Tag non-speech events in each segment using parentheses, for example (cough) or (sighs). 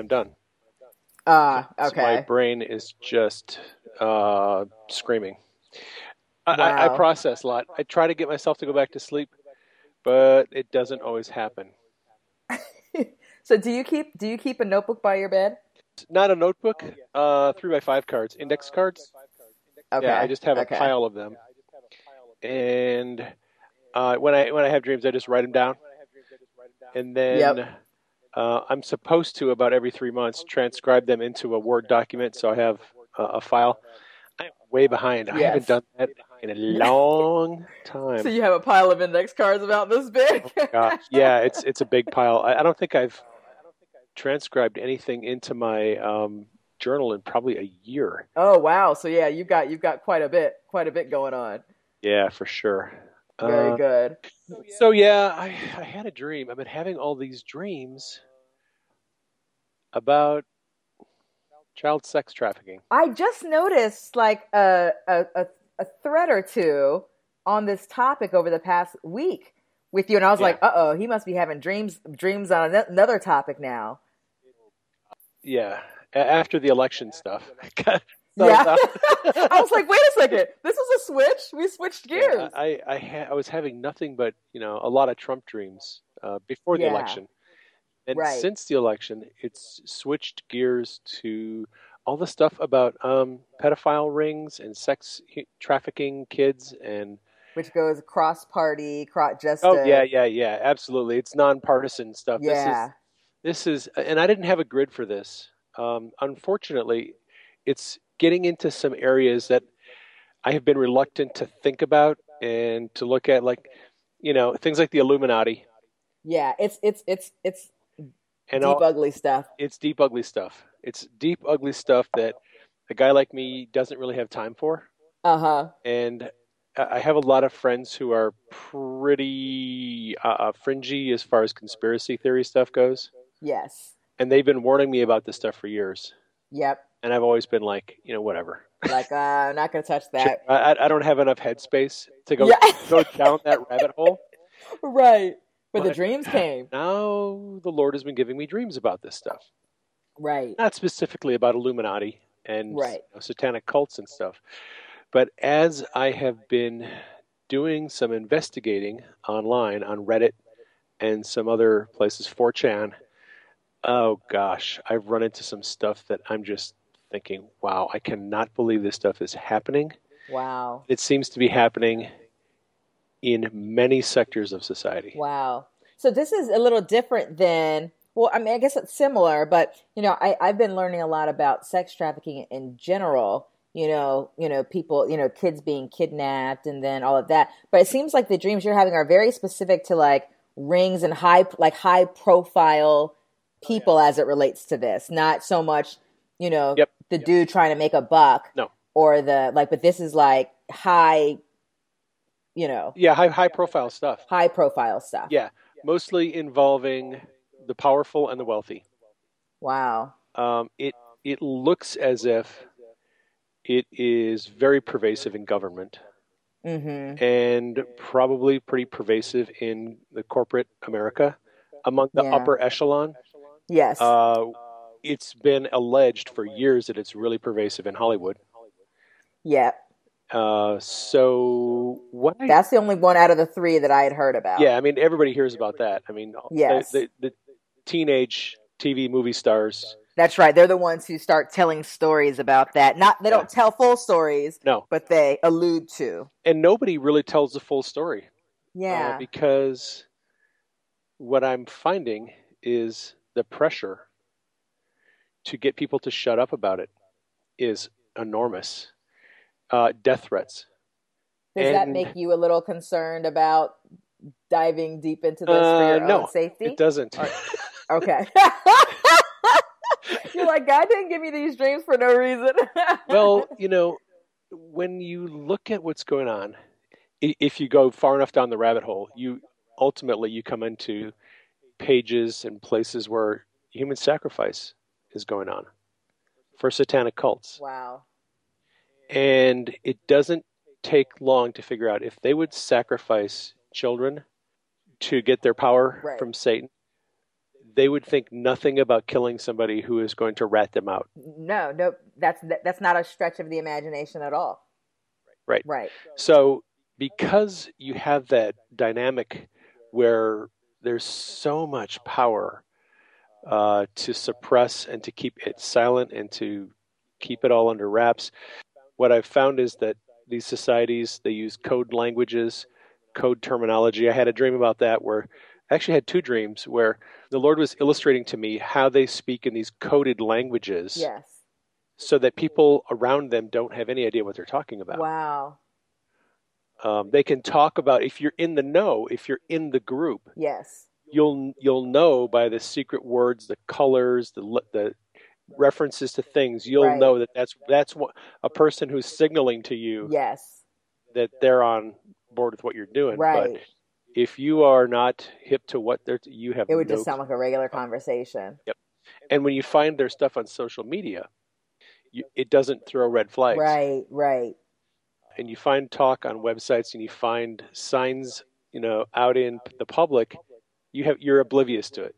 I'm done. Ah, So okay. my brain is just uh, screaming. I, I, I process a lot. I try to get myself to go back to sleep, but it doesn't always happen. (laughs) so do you keep do you keep a notebook by your bed? Not a notebook, uh, three by five cards, index cards. Okay. Yeah, I just have okay. a pile of them, and uh, when I when I have dreams, I just write them down, and then Yep. Uh, I'm supposed to about every three months transcribe them into a Word document, so I have a, a file. I'm way behind. I haven't done that in a long (laughs) time. So you have a pile of index cards about this big. Gosh, yeah, it's it's a big pile. I, I don't think I've transcribed anything into my um, journal in probably a year. oh wow. So yeah, you've got you've got quite a bit quite a bit going on. Yeah, for sure. Very Uh, good. So yeah, I I had a dream. I've been having all these dreams about child sex trafficking. I just noticed like a a, a a thread or two on this topic over the past week with you, and I was Yeah. like, uh oh, he must be having dreams dreams on another topic now. Yeah, after the election stuff. (laughs) Yeah. (laughs) I was like, wait a second, this is a switch. We switched gears. Yeah, I I, ha- I was having nothing but you know a lot of Trump dreams uh, before the Yeah. election, and Right. since the election, it's switched gears to all the stuff about um, pedophile rings and sex trafficking kids and which goes cross party, cross just oh yeah yeah yeah absolutely it's nonpartisan stuff. yeah, This is this is and I didn't have a grid for this. Um, unfortunately, it's getting into some areas that I have been reluctant to think about and to look at, like you know things like the Illuminati yeah. It's it's it's it's and deep all, ugly stuff. it's deep ugly stuff. It's deep ugly stuff that a guy like me doesn't really have time for. Uh huh. And I have a lot of friends who are pretty uh, uh, fringy as far as conspiracy theory stuff goes, Yes. and they've been warning me about this stuff for years. Yep. And I've always been like, you know, whatever. Like uh, I'm not gonna touch that. I, (laughs) I- I don't have enough headspace to go Yeah. go down that rabbit hole. (laughs) right. But the dreams came. (laughs) Now the Lord has been giving me dreams about this stuff, Right. not specifically about Illuminati and Right. you know, satanic cults and stuff, but as I have been doing some investigating online on Reddit and some other places, 4chan. Oh gosh, I've run into some stuff that I'm just thinking, wow, I cannot believe this stuff is happening. Wow. It seems to be happening in many sectors of society. Wow. So this is a little different than well, I mean, I guess it's similar, but you know, I, I've been learning a lot about sex trafficking in general. You know, you know, people, you know, kids being kidnapped and then all of that. But it seems like the dreams you're having are very specific to like rings and high, like high profile oh, people as it relates to this. Not so much, you know, Yep. The dude trying to make a buck. No. Or the like, but this is like high, you know, Yeah, high high profile stuff. high profile stuff. Yeah, mostly involving the powerful and the wealthy. Wow. Um, it it looks as if it is very pervasive in government Mm-hmm. and probably pretty pervasive in the corporate America among the Yeah. upper echelon. Yes. Uh, it's been alleged for years that it's really pervasive in Hollywood. yeah. Uh, so what I That's the only one out of the three that I had heard about. Yeah, I mean everybody hears about that. I mean, Yes. the, the, the teenage TV movie stars. That's right. They're the ones who start telling stories about that. Not they don't tell full stories, No, but they allude to. and nobody really tells the full story. uh, Yeah. because what I'm finding is the pressure to get people to shut up about it is enormous. Uh, death threats. Does that make you a little concerned about diving deep into this for Uh, your no, own safety? It doesn't. (laughs) Okay. (laughs) You're like, God didn't give me these dreams for no reason. (laughs) well, you know, when you look at what's going on, if you go far enough down the rabbit hole, you ultimately you come into pages and places where human sacrifice is going on for satanic cults. Wow. And it doesn't take long to figure out if they would sacrifice children to get their power right. from Satan, they would think nothing about killing somebody who is going to rat them out. No, no, that's that's not a stretch of the imagination at all. Right. Right. So because you have that dynamic where there's so much power uh, to suppress and to keep it silent and to keep it all under wraps. What I've found is that these societies they use code languages, code terminology. I had a dream about that where I actually had two dreams where the Lord was illustrating to me how they speak in these coded languages. Yes. So that people around them don't have any idea what they're talking about. Wow. Um, they can talk about if you're in the know, if you're in the group. Yes. You'll you'll know by the secret words, the colors, the the references to things. You'll right. know that that's that's what a person who's signaling to you. Yes. That they're on board with what you're doing. Right. But if you are not hip to what they're, you have. It would no just sound like a regular conversation. Yep. And when you find their stuff on social media, you, it doesn't throw red flags. Right. Right and you find talk on websites and you find signs, you know, out in the public, you have you're oblivious to it.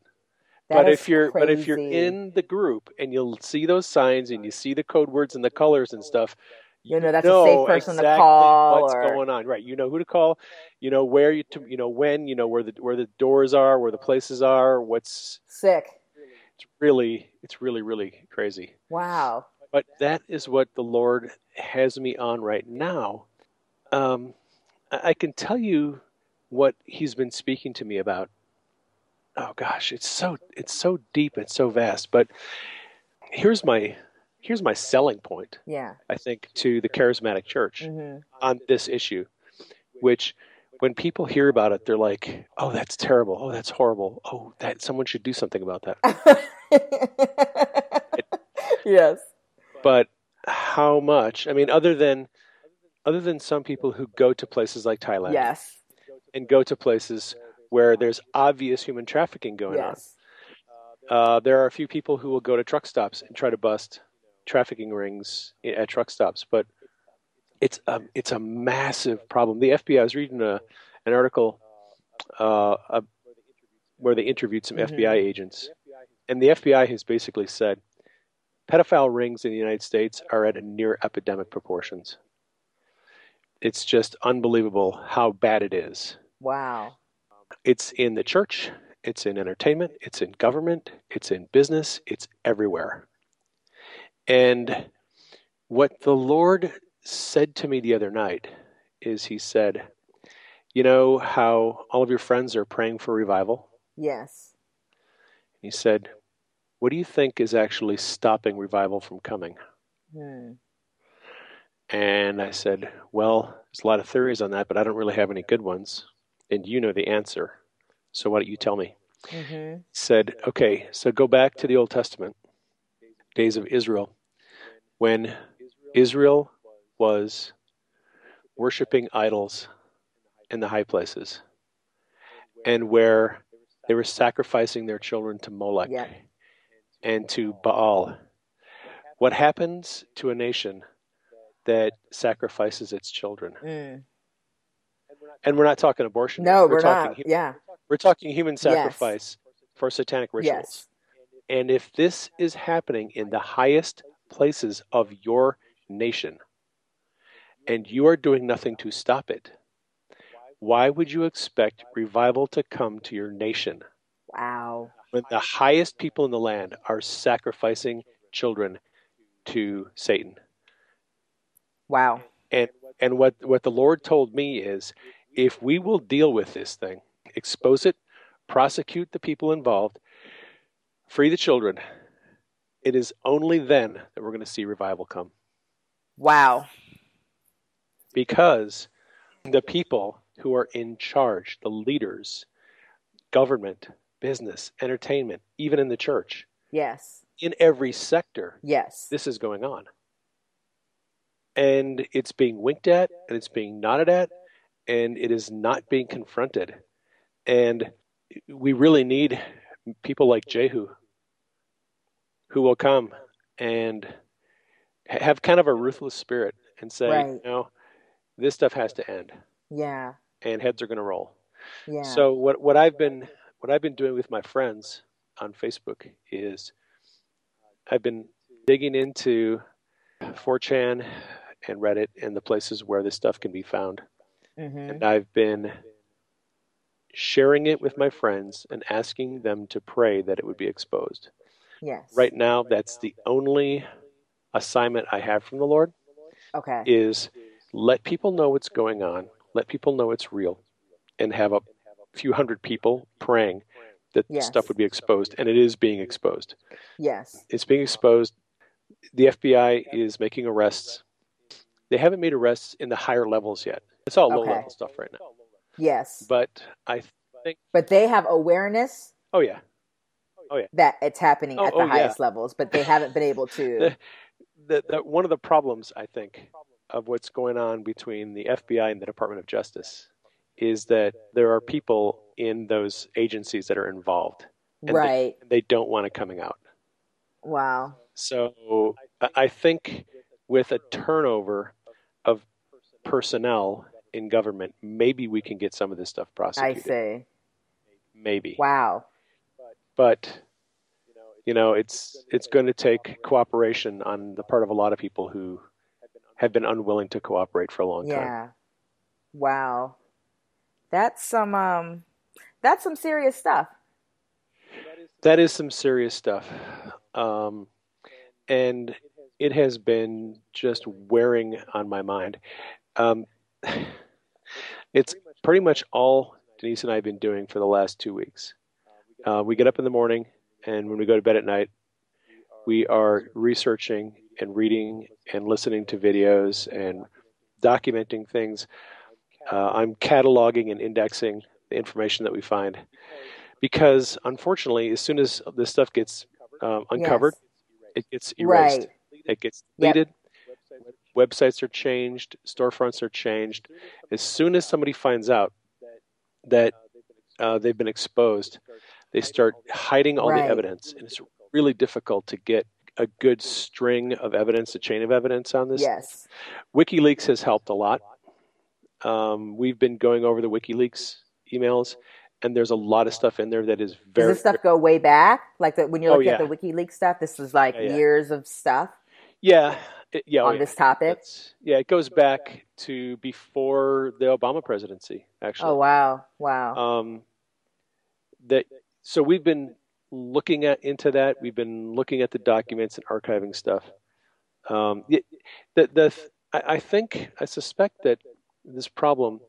That but if you're crazy. but if you're in the group and you'll see those signs and you see the code words and the colors and stuff, you know that's know a safe person exactly to call. What's or... going on? Right. You know who to call. You know where you to, you know when. You know where the where the doors are, where the places are. What's sick. It's really it's really really crazy. Wow. But that is what the Lord has me on right now. Um, I can tell you what He's been speaking to me about. Oh gosh, it's so it's so deep, it's so vast. But here's my here's my selling point. Yeah. I think to the charismatic church mm-hmm. on this issue, which when people hear about it, they're like, "Oh, that's terrible. Oh, that's horrible. Oh, that someone should do something about that." (laughs) yes but how much? I mean, other than other than some people who go to places like Thailand, yes, and go to places where there's obvious human trafficking going yes. on. Uh, there are a few people who will go to truck stops and try to bust trafficking rings at truck stops, but it's a it's a massive problem. The FBI I was reading a, an article uh, a, where they interviewed some mm-hmm. FBI agents, and the FBI has basically said pedophile rings in the United States are at a near epidemic proportions. It's just unbelievable how bad it is. Wow. It's in the church, it's in entertainment, it's in government, it's in business, it's everywhere. And what the Lord said to me the other night is He said, You know how all of your friends are praying for revival? Yes. He said, what do you think is actually stopping revival from coming? Hmm. And I said, Well, there's a lot of theories on that, but I don't really have any good ones. And you know the answer. So why don't you tell me? Mm-hmm. Said, Okay, so go back to the Old Testament, days of Israel, when Israel was worshiping idols in the high places, and where they were sacrificing their children to Molech. Yeah and to Baal. What happens to a nation that sacrifices its children? Mm. And we're not talking abortion. No, we're, we're talking, not. Yeah. We're talking human sacrifice yes. for satanic rituals. Yes. And if this is happening in the highest places of your nation, and you are doing nothing to stop it, why would you expect revival to come to your nation? Wow when the highest people in the land are sacrificing children to Satan. Wow. And and what what the Lord told me is if we will deal with this thing, expose it, prosecute the people involved, free the children, it is only then that we're going to see revival come. Wow. Because the people who are in charge, the leaders, government, business, entertainment, even in the church, Yes. in every sector, Yes. this is going on. And it's being winked at, and it's being nodded at, and it is not being confronted. And we really need people like Jehu who will come and have kind of a ruthless spirit and say, Right. you know, this stuff has to end, Yeah. and heads are going to roll. Yeah. So what what I've been what I've been doing with my friends on Facebook is I've been digging into 4chan and Reddit and the places where this stuff can be found. Hmm And I've been sharing it with my friends and asking them to pray that it would be exposed. Yes. Right now that's the only assignment I have from the Lord Okay. is let people know what's going on, let people know it's real, and have a few hundred people praying that Yes. stuff would be exposed, and it is being exposed. Yes. It's being exposed. The FBI is making arrests. They haven't made arrests in the higher levels yet. It's all low Okay. level stuff right now. Yes. But I think, But they have awareness oh yeah, Oh yeah. that it's happening Oh, at the oh, yeah. highest levels, but they haven't been able to. (laughs) the, the, the, one of the problems I think of what's going on between the FBI and the Department of Justice is that there are people in those agencies that are involved and right. and they don't want it coming out. wow. So I think with a turnover of personnel in government, maybe we can get some of this stuff prosecuted. I see. Maybe, Wow. but you know, it's it's going to take cooperation on the part of a lot of people who have been unwilling to cooperate for a long time. Yeah. Wow. That's some um that's some serious stuff. That is some serious stuff, um, and it has been just wearing on my mind. Um, it's pretty much all Denise and I have been doing for the last two weeks. Uh, we get up in the morning, and when we go to bed at night, we are researching and reading and listening to videos and documenting things. Uh, I'm cataloging and indexing the information that we find because, unfortunately, as soon as this stuff gets um, uncovered, it gets erased. Right. It gets Yep. Websites are changed. Storefronts are changed. As soon as somebody finds out that uh, they've been exposed, they start hiding all Right. the evidence, and it's really difficult to get a good string of evidence, a chain of evidence on this. Yes. WikiLeaks has helped a lot. Um, we've been going over the WikiLeaks emails, and there's a lot of stuff in there that is very. Does this stuff go way back? Like the, when you're Oh, yeah. at the WikiLeaks stuff, this is like Yeah, yeah. years of stuff yeah, it- yeah, oh, on yeah. this topic. Yeah, it goes back to before the Obama presidency, actually. Oh wow. Wow. Um, that so we've been looking at into that. We've been looking at the documents and archiving stuff. Um, the, the I, I think I suspect that this problem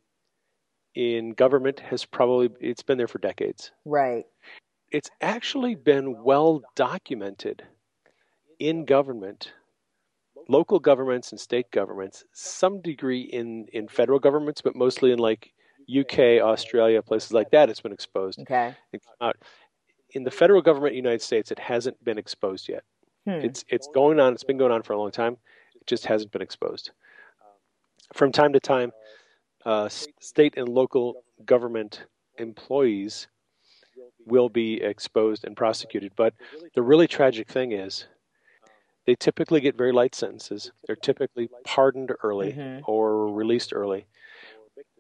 in government has probably it's been there for decades. right. It's actually been well documented in government, local governments and state governments, some degree in in federal governments, but mostly in like UK, Australia, places like that. It's been exposed. Okay. In the federal government United States. It hasn't been exposed yet. Hmm. It's it's going on. It's been going on for a long time. It just hasn't been exposed. From time to time, uh, state and local government employees will be exposed and prosecuted. But the really tragic thing is, they typically get very light sentences. They're typically pardoned early Mhm. or released early.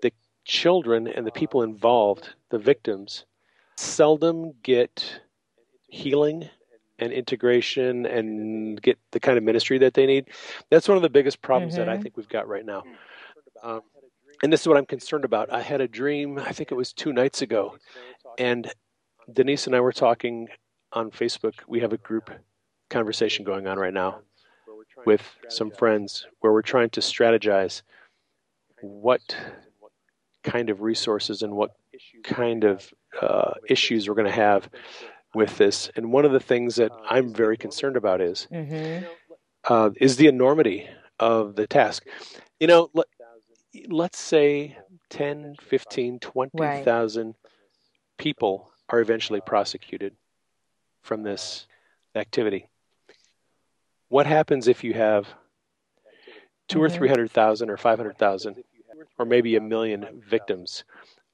The children and the people involved, the victims, seldom get healing and integration and get the kind of ministry that they need. That's one of the biggest problems that I Mhm. think we've got right now. Um, and this is what I'm concerned about. I had a dream, I think it was two nights ago, and Denise and I were talking on Facebook. We have a group conversation going on right now with some friends where we're trying to strategize what kind of resources and what kind of uh, issues we're going to have with this. And one of the things that I'm very concerned about is Mm-hmm. uh, is the enormity of the task. You know, let, let's say 10, 15, 20,000 people are eventually prosecuted from this activity. What happens if you have 2 or Mhm. 300,000 or 500,000 or maybe a million victims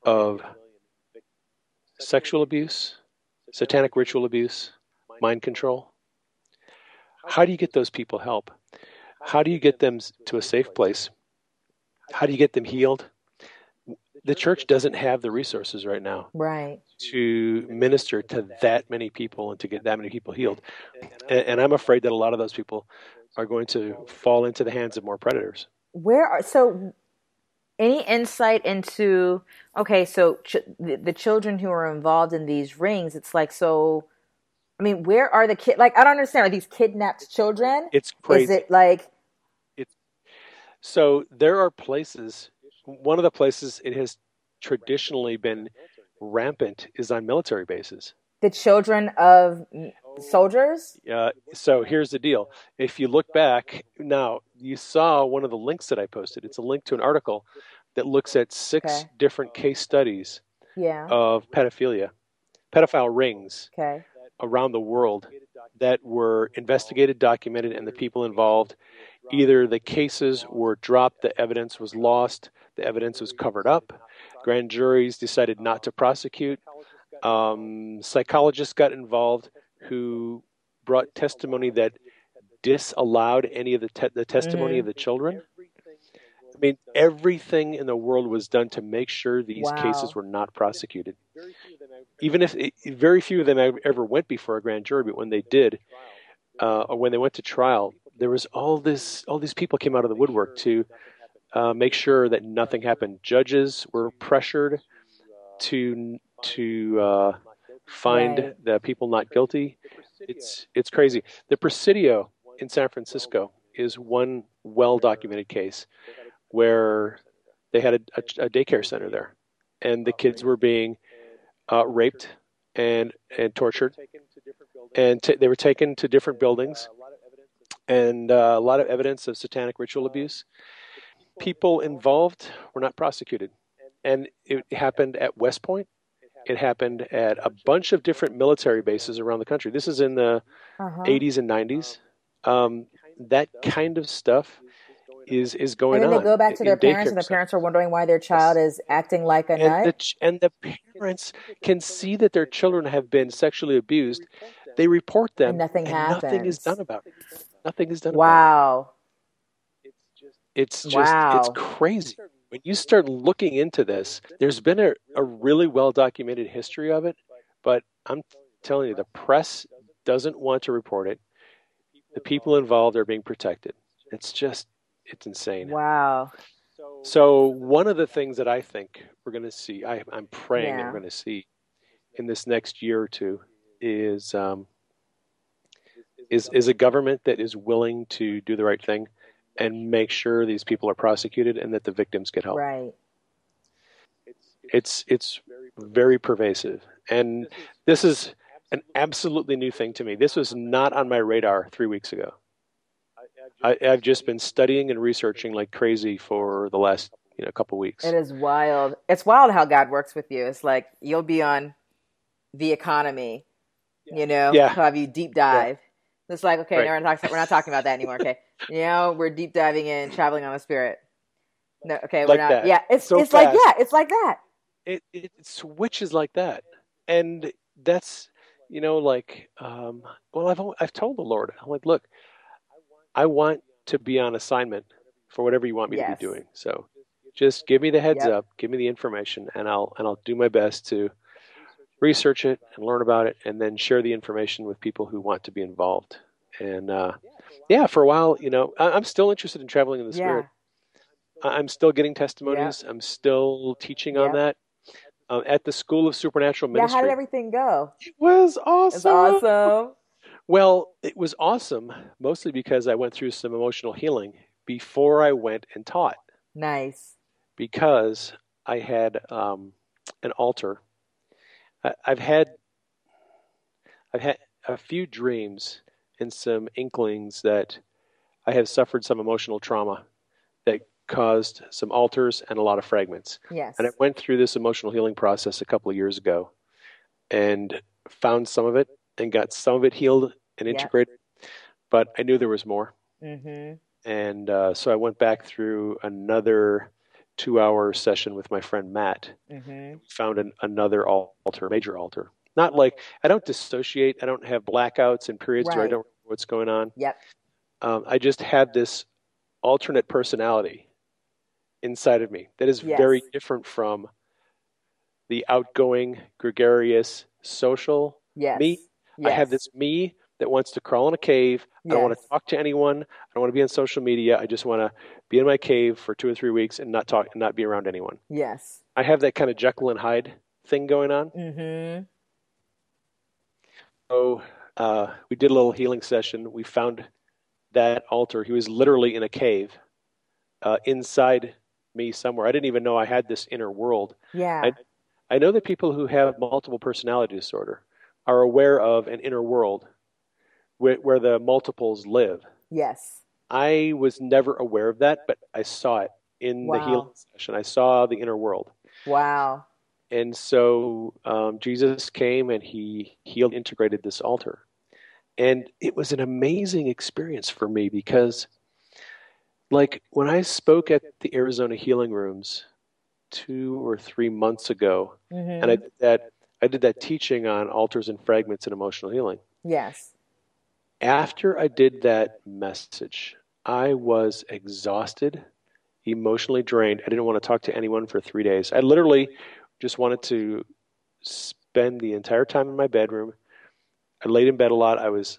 of sexual abuse, satanic ritual abuse, mind control? How do you get those people help? How do you get them to a safe place? How do you get them healed? The church doesn't have the resources right now Right. to minister to that many people and to get that many people healed. And, and I'm afraid that a lot of those people are going to fall into the hands of more predators. Where are so? Any insight into? Okay, so ch- the, the children who are involved in these rings, it's like so. I mean, where are the kid? Like, I don't understand. Are these kidnapped children? It's crazy. Is it like? it's So there are places, one of the places it has traditionally been rampant is on military bases. the children of soldiers. Uh, so here's the deal. If you look back, now you saw one of the links that I posted. It's a link to an article that looks at six Okay. different case studies Yeah. of pedophilia, pedophile rings Okay. around the world that were investigated, documented, and the people involved. Either the cases were dropped, the evidence was lost, the evidence was covered up, grand juries decided not to prosecute, um, psychologists got involved who brought testimony that disallowed any of the, te- the testimony of the children. I mean, everything in the world was done to make sure these Wow. cases were not prosecuted. Even if it, very few of them ever went before a grand jury, but when they did, uh, or when they went to trial, there was all this, all these people came out of the woodwork to uh, make sure that nothing happened. Judges were pressured to to uh, find Right. the people not guilty. It's it's crazy. The Presidio in San Francisco is one well documented case where they had a, a, a daycare center there, and the kids were being uh, raped and and tortured, and t- they were taken to different buildings, and uh, a lot of evidence of satanic ritual abuse. People involved were not prosecuted, and it happened at West Point. It happened at a bunch of different military bases around the country. This is in the Uh-huh. 80s and 90s. Um, that kind of stuff is is going on. And then on. they go back to their parents, and the parents are wondering why their child is acting like a and the, nut. ch- and the parents can see that their children have been sexually abused. They report them, And nothing happens. nothing is done about it. Nothing is done about Wow. It. It's just Wow. it's crazy. When you start looking into this, there's been a, a really well documented history of it, but I'm telling you, the press doesn't want to report it. The people involved are being protected. It's just it's insane. Wow. So one of the things that I think we're going to see, I, I'm praying that we're going to see in this next year or two, is um, is is a government that is willing to do the right thing and make sure these people are prosecuted and that the victims get help. Right. It's it's very pervasive, and this is an absolutely new thing to me. This was not on my radar three weeks ago. I, I've just been studying and researching like crazy for the last you know couple weeks. It is wild. It's wild how God works with you. It's like you'll be on the economy, you know, Yeah. have you deep dive. It's like, okay, Right. no, we're, not talking, we're not talking about that anymore. Okay. (laughs) You know, we're deep diving in, traveling on the spirit. No, okay, we're not. that. Yeah, it's So it's like yeah, it's like that. it, it switches like that and that's you know like um, well I've I've told the Lord I'm like look I want to be on assignment for whatever you want me Yes. to be doing so just give me the heads Yep. up give me the information and I'll and I'll do my best to research it and learn about it and then share the information with people who want to be involved and uh, yeah for a while you know I, I'm still interested in traveling in the spirit I- I'm still getting testimonies. I'm still teaching on that. Um, at the School of Supernatural Yeah, Ministry. how did everything go? it was awesome. It's awesome. Well, it was awesome mostly because I went through some emotional healing before I went and taught Nice. because I had um, an alter. I, I've had I've had a few dreams and some inklings that I have suffered some emotional trauma that caused some alters and a lot of fragments. Yes. And I went through this emotional healing process a couple of years ago. and found some of it and got some of it healed and integrated. But I knew there was more. Mm-hmm. And uh, so I went back through another two hour session with my friend Matt. hmm Found an, another alter, major alter. Not like I don't dissociate, I don't have blackouts and periods where I don't know what's going on. Yep. Um, I just had this alternate personality inside of me that is Yes. very different from the outgoing, gregarious, social Yes. me. I have this me that wants to crawl in a cave. I don't want to talk to anyone. I don't want to be on social media. I just want to be in my cave for two or three weeks and not talk and not be around anyone. Yes. I have that kind of Jekyll and Hyde thing going on. hmm So uh, we did a little healing session. We found that alter. He was literally in a cave uh, inside me somewhere. I didn't even know I had this inner world. Yeah. I, I know that people who have multiple personality disorder are aware of an inner world where, where the multiples live. yes. I was never aware of that, but I saw it in the healing session. I saw the inner world. Wow. And so um, Jesus came and he healed, integrated this alter. And it was an amazing experience for me because, like, when I spoke at the Arizona Healing Rooms two or three months ago, hmm and I did that, I did that teaching on alters and fragments and emotional healing. yes. After I did that message, I was exhausted, emotionally drained. I didn't want to talk to anyone for three days. I literally just wanted to spend the entire time in my bedroom. I laid in bed a lot. I was,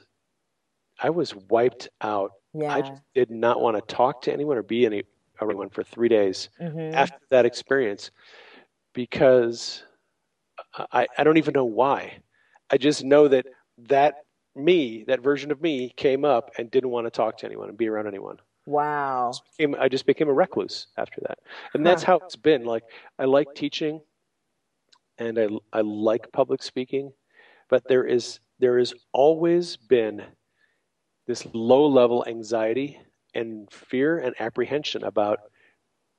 I was wiped out. Yeah. I just did not want to talk to anyone or be any anyone for three days hmm after that experience because I, I don't even know why. I just know that that me, that version of me, came up and didn't want to talk to anyone and be around anyone. Wow. Became, I just became a recluse after that, and that's how it's been. Like I like teaching, and I I like public speaking, but there is there has always been this low level anxiety and fear and apprehension about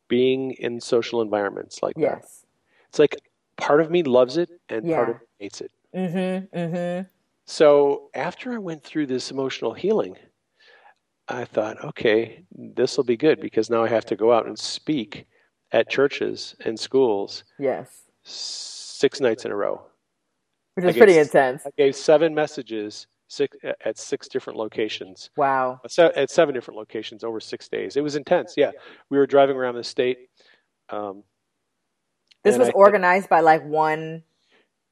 being in social environments like that. Yes. It's like part of me loves it and part of me hates it. hmm hmm So after I went through this emotional healing, I thought, okay, this will be good because now I have to go out and speak at churches and schools Yes. six nights in a row. Which is pretty intense. I gave seven messages six, at six different locations, Wow. at seven different locations over six days. It was intense. Yeah, we were driving around the state. Um, This was I- organized by like one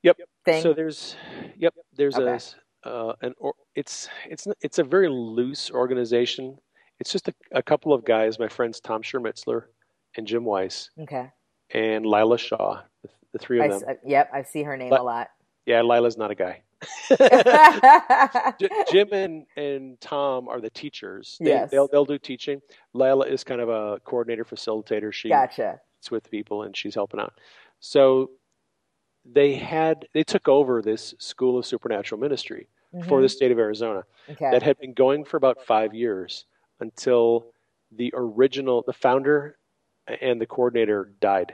Yep. thing. So there's, yep, there's Okay. a, uh, an, or, it's, it's, it's a very loose organization. It's just a, a couple of guys, my friends Tom Schermitzler and Jim Weiss okay. and Lila Shaw, the, the three of s- them. uh, yep. I see her name But- a lot. Yeah, Lila's not a guy. (laughs) J- Jim and, and Tom are the teachers. They, Yes. They'll, they'll do teaching. Lila is kind of a coordinator, facilitator. She gotcha. meets with people and she's helping out. So they had, they took over this School of Supernatural Ministry for Mhm. the state of Arizona Okay. that had been going for about five years until the original, the founder and the coordinator died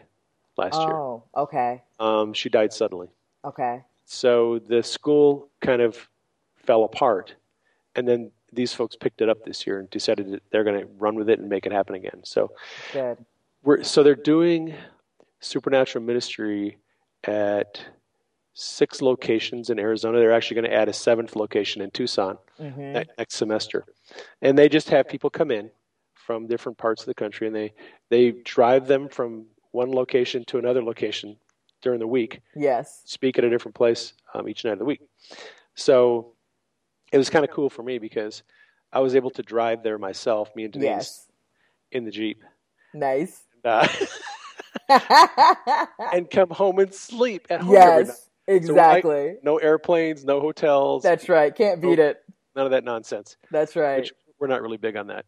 last year. oh. Okay. Um, she died suddenly. Okay. So the school kind of fell apart. And then these folks picked it up this year and decided that they're going to run with it and make it happen again. So Good. we're so they're doing supernatural ministry at six locations in Arizona. They're actually going to add a seventh location in Tucson hmm next semester, and they just have people come in from different parts of the country, and they they drive them from one location to another location during the week, Yes. speak at a different place um, each night of the week. So it was kind of cool for me because I was able to drive there myself, me and Denise, Yes. in the jeep. Nice. Uh, (laughs) and come home and sleep at home yes. Exactly. No airplanes, no hotels, That's right. Can't beat it. none of that nonsense. That's right. Which we're not really big on that.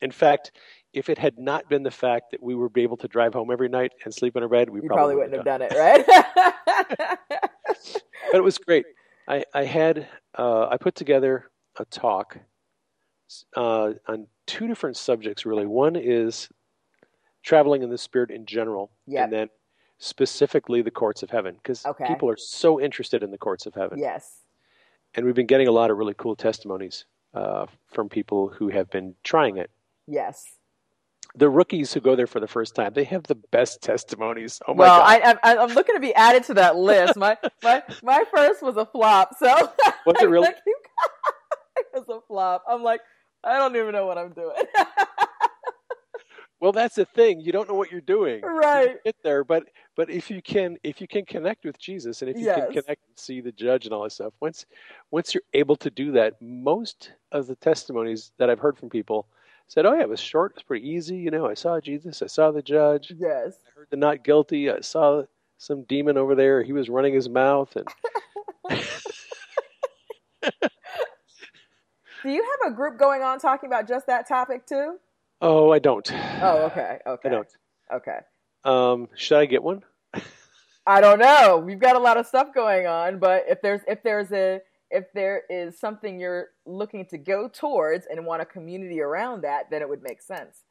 In fact, if it had not been the fact that we were able to drive home every night and sleep in our bed, we probably, probably wouldn't have done. done it, right? (laughs) But it was great. I, I had uh, I put together a talk uh, on two different subjects. Really, one is traveling in the spirit in general, Yep. and then specifically the courts of heaven because Okay. people are so interested in the courts of heaven. Yes. And we've been getting a lot of really cool testimonies uh, from people who have been trying it. Yes. The rookies who go there for the first time, they have the best testimonies. Oh my well, God. I, I, I'm looking to be added to that list. My my my first was a flop, so (laughs) Was it really? (laughs) It was a flop. I'm like, I don't even know what I'm doing. (laughs) Well, that's the thing. You don't know what you're doing. Right. You get there, but but if you can if you can connect with Jesus and if you Yes. can connect and see the judge and all that stuff, once once you're able to do that, most of the testimonies that I've heard from people said, "Oh yeah, it was short. It was pretty easy. You know, I saw Jesus. I saw the judge. yes. I heard the not guilty. I saw some demon over there. He was running his mouth and." (laughs) Do you have a group going on talking about just that topic too? Oh, I don't. Oh, okay. Okay. I don't. Okay. Um, should I get one? (laughs) I don't know. We've got a lot of stuff going on, but if there's if there's a if there is something you're looking to go towards and want a community around that, then it would make sense.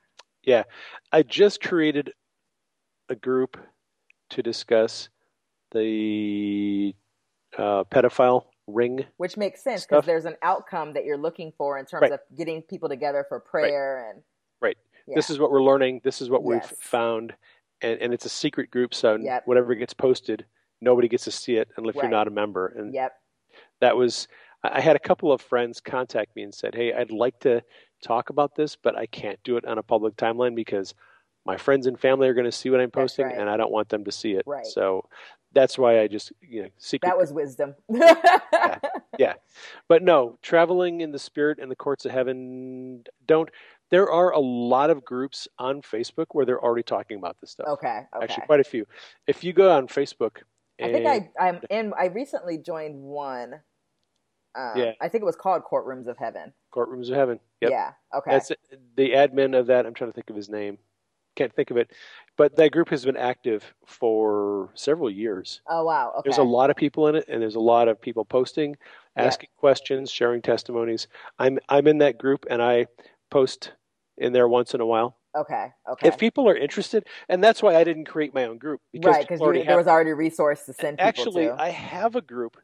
Yeah. I just created a group to discuss the uh, pedophile ring. Which makes sense because there's an outcome that you're looking for in terms Right. of getting people together for prayer and Right. Yeah. This is what we're learning. This is what we've found, and, and it's a secret group. So Yep. whatever gets posted, nobody gets to see it unless Right. you're not a member. And Yep. that was. I I had a couple of friends contact me and said, "Hey, I'd like to talk about this, but I can't do it on a public timeline because my friends and family are going to see what I'm posting, right. and I don't want them to see it." Right. So that's why I just you know secret. That was wisdom. (laughs) yeah, Yeah. But no, traveling in the spirit and the courts of heaven don't. There are a lot of groups on Facebook where they're already talking about this stuff. okay. Okay. Actually, quite a few. If you go on Facebook, I think I I'm in. I recently joined one. Um, Yeah. I think it was called Courtrooms of Heaven. courtrooms of heaven. Yep. Yeah. Okay. That's the admin of that. I'm trying to think of his name. Can't think of it. But that group has been active for several years. oh wow. Okay. There's a lot of people in it, and there's a lot of people posting, Yeah. asking questions, sharing testimonies. I'm I'm in that group, and I post in there once in a while. Okay. Okay. If people are interested, and that's why I didn't create my own group because right, because there was already a resource to send people Actually, to. I have a group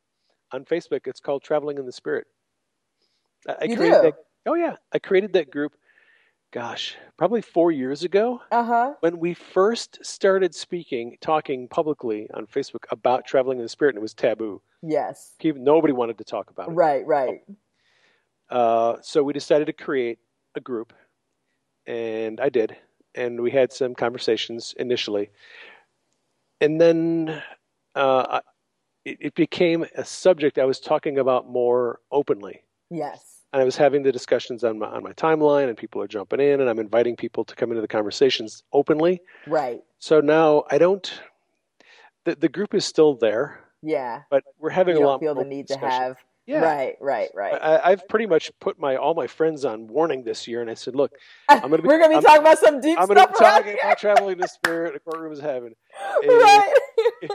on Facebook. It's called Traveling in the Spirit. I, I You created do? that. Oh yeah, I created that group. Gosh, probably four years ago Uh huh. when we first started speaking, talking publicly on Facebook about traveling in the spirit, and it was taboo. Yes. People, nobody wanted to talk about it. Right. Right. Uh, so we decided to create a group, and I did, and we had some conversations initially, and then uh, it, it became a subject I was talking about more openly. Yes. And I was having the discussions on my on my timeline, and people are jumping in, and I'm inviting people to come into the conversations openly. Right. So now I don't. The the group is still there, Yeah. but we're having You a lot feel more the need to have. Yeah. Right. Right. Right. I, I've pretty much put my all my friends on warning this year, and I said, "Look, (laughs) I'm gonna be- We're gonna be I'm- talking about some deep stuff. I'm going to be talking about traveling the spirit, the courtroom is heaven. here. (laughs) right. If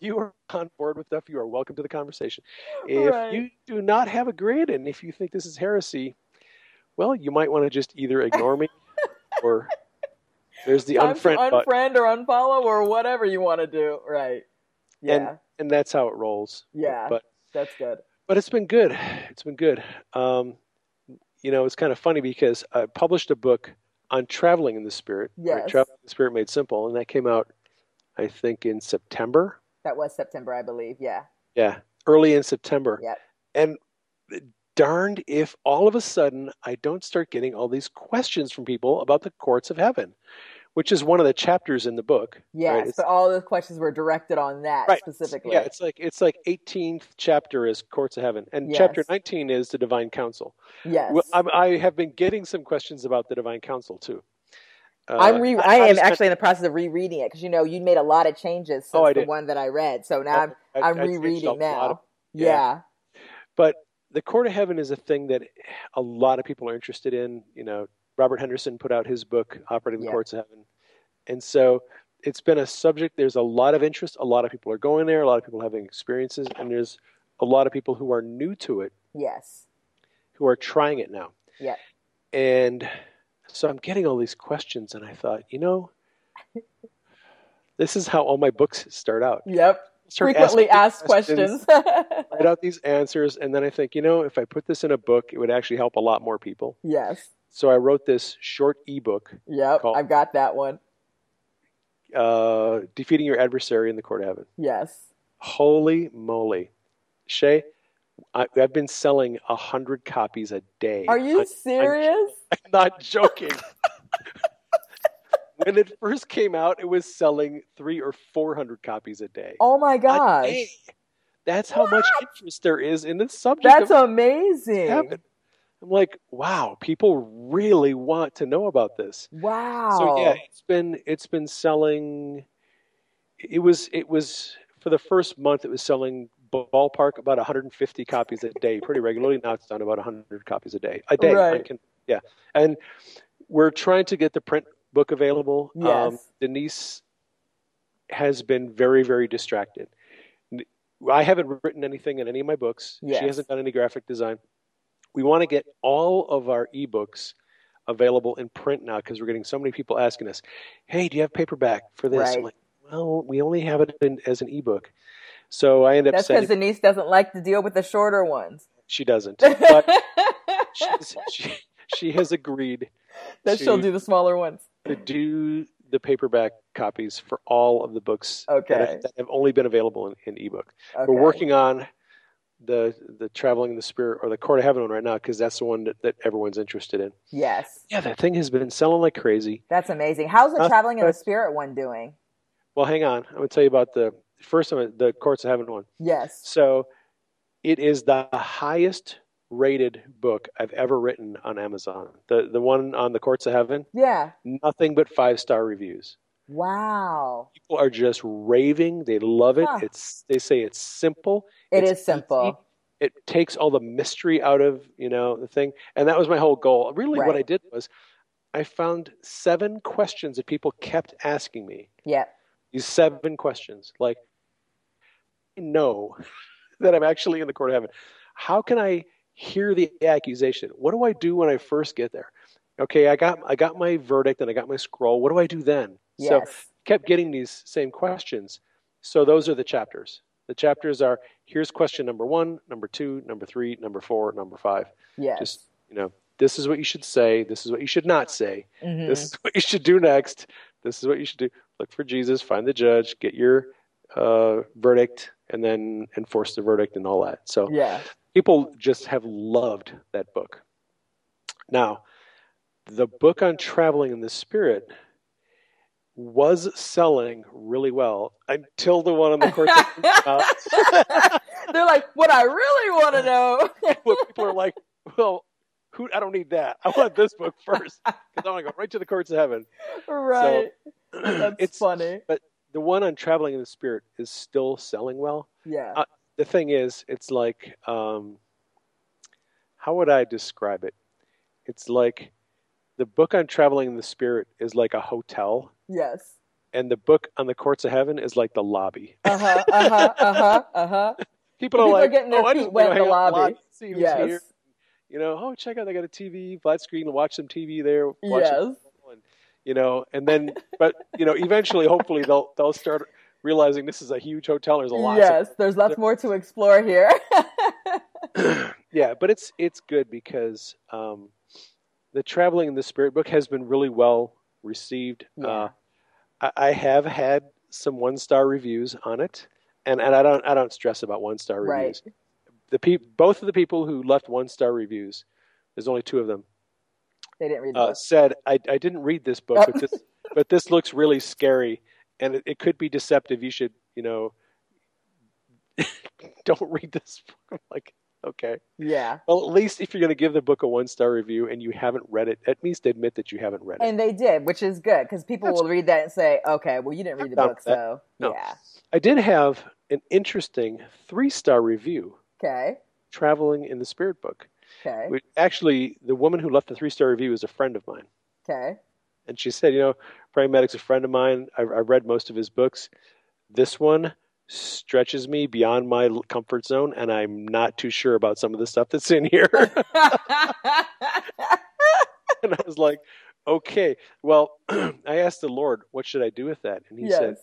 you are on board with stuff, you are welcome to the conversation. If Right. you do not have a grid, and if you think this is heresy, well, you might want to just either ignore me, (laughs) or there's the Time to unfriend button, unfriend or unfollow or whatever you want to do. Right. Yeah. and that's how it rolls. yeah. But that's good. But it's been good. It's been good. Um, you know, it's kind of funny because I published a book on traveling in the spirit. right? Yes. Traveling in the Spirit Made Simple, and that came out, I think, in September. That was September, I believe. Yeah. Yeah, early in September. Yep. And darned if all of a sudden I don't start getting all these questions from people about the courts of heaven, which is one of the chapters in the book. Yes, right? But all those questions were directed on that Right. specifically. Yeah, it's like it's like 18th chapter is courts of heaven, and Yes. chapter 19 is the divine council. yes. Well, I have been getting some questions about the divine council too. Uh, I'm re- I, I am actually in the process of rereading it because you know you made a lot of changes since Oh, the one that I read. So now I'm I- I'm I rereading now. of- yeah. yeah. But the court of heaven is a thing that a lot of people are interested in. You know, Robert Henderson put out his book, Operating the Yeah. Courts of Heaven. And so it's been a subject, there's a lot of interest. A lot of people are going there, a lot of people having experiences, and there's a lot of people who are new to it Yes. who are trying it now. Yeah. And so I'm getting all these questions, and I thought, you know, This is how all my books start out. Yep. Start Frequently asked questions. write out these answers, and then I think, you know, if I put this in a book, it would actually help a lot more people. yes. So I wrote this short ebook, Yep. Call- I've got that one. uh, "Defeating Your Adversary in the Court of Heaven." Yes. Holy moly, Shae! I, I've been selling a hundred copies a day. Are you I'm- serious? (laughs) I'm not joking. when it first came out, it was selling three or four hundred copies a day. oh my gosh. That's how much interest there is in the subject. That's amazing. heaven. I'm like, wow, people really want to know about this. Wow. So yeah, it's been it's been selling. It was it was for the first month it was selling ballpark about 150 copies a day pretty regularly. Now it's down about 100 copies a day. A day. I Right. can, yeah, and we're trying to get the print book available. Um, Yes. Denise has been very very distracted. I haven't written anything in any of my books. Yes. She hasn't done any graphic design. We want to get all of our ebooks available in print now because we're getting so many people asking us, "Hey, do you have paperback for this?" I'm Right. like, "Well, we only have it in, as an ebook." So I end up That's because. Denise doesn't like to deal with the shorter ones. She doesn't, but (laughs) she's, she she has agreed that she'll do the smaller ones. to do the paperback copies for all of the books that, Okay. have, that have only been available in, in ebook. Okay. We're working on the the traveling in the spirit or the court of heaven one right now because that's the one that, that everyone's interested in. Yes. Yeah, that thing has been selling like crazy. That's amazing. How's the Uh, traveling in the spirit one doing? Well, hang on. I'm going to tell you about the first one, the courts of heaven one. Yes. So, it is the highest rated book I've ever written on Amazon. The the one on the courts of heaven, Yeah. nothing but five star reviews. Wow. People are just raving. They love it. Huh. It's they say it's simple. It It's is simple. easy. It takes all the mystery out of you know the thing, and that was my whole goal. Really, what I did was I found seven questions that people kept asking me. Yeah. These seven questions, like I know (laughs) that I'm actually in the court of heaven. How can I hear the accusation? What do I do when I first get there? Okay, I got I got my verdict and I got my scroll. What do I do then? So kept getting these same questions. So those are the chapters. The chapters are here's question number one, number two, number three, number four, number five. yes. Just you know, this is what you should say. This is what you should not say. Mhm. This is what you should do next. This is what you should do. Look for Jesus, find the judge, get your uh, verdict, and then enforce the verdict and all that. So yeah. people just have loved that book. Now, the book on traveling in the spirit was selling really well until the one on the out. (laughs) They're like, what I really want to (laughs) know. Well, people are like, well, who? I don't need that. I want this book first because I want to go right to the courts of heaven. (laughs) right. (clears throat) That's it's funny. But the one on traveling in the spirit is still selling well. Yeah. uh, The thing is, it's like, um, how would I describe it? It's like the book on traveling in the spirit is like a hotel, yes. and the book on the courts of heaven is like the lobby. Uh huh. Uh huh. Uh huh. Uh huh. (laughs) People are People are like, getting their oh, I feet just wet in the hang lobby. see who's Yes. here. You know, oh, check out, they got a TV, flat screen, watch some TV there. Watch Yes. and, you know, and then, but you know, eventually, hopefully, they'll they'll start realizing this is a huge hotel. There's a lot. Yes. There's lots more to explore here. (laughs) (clears throat) yeah, but it's it's good because um, the traveling in the spirit book has been really well received. Yeah. Uh, I, I have had some one star reviews on it, and, and I don't I don't stress about one star reviews. Right. The pe- both of the people who left one star reviews, there's only two of them, they didn't read uh, said I, I didn't read this book, but this (laughs) but this looks really scary, and it, it could be deceptive. You should you know (laughs) don't read this book. I'm like okay. Yeah. Well, at least if you're going to give the book a one star review and you haven't read it, at least admit that you haven't read it. And they did, which is good because people That's- will read that and say, "Okay, well, you didn't read the book, that. so No. yeah, I did have an interesting three star review, okay, Traveling in the Spirit book. okay, Which, actually, the woman who left the three star review is a friend of mine. okay, And she said, You know, Praying Medic's a friend of mine. I, I read most of his books. This one stretches me beyond my comfort zone, and I'm not too sure about some of the stuff that's in here. (laughs) and I was like, Okay, well, (clears throat) I asked the Lord, What should I do with that? And he said,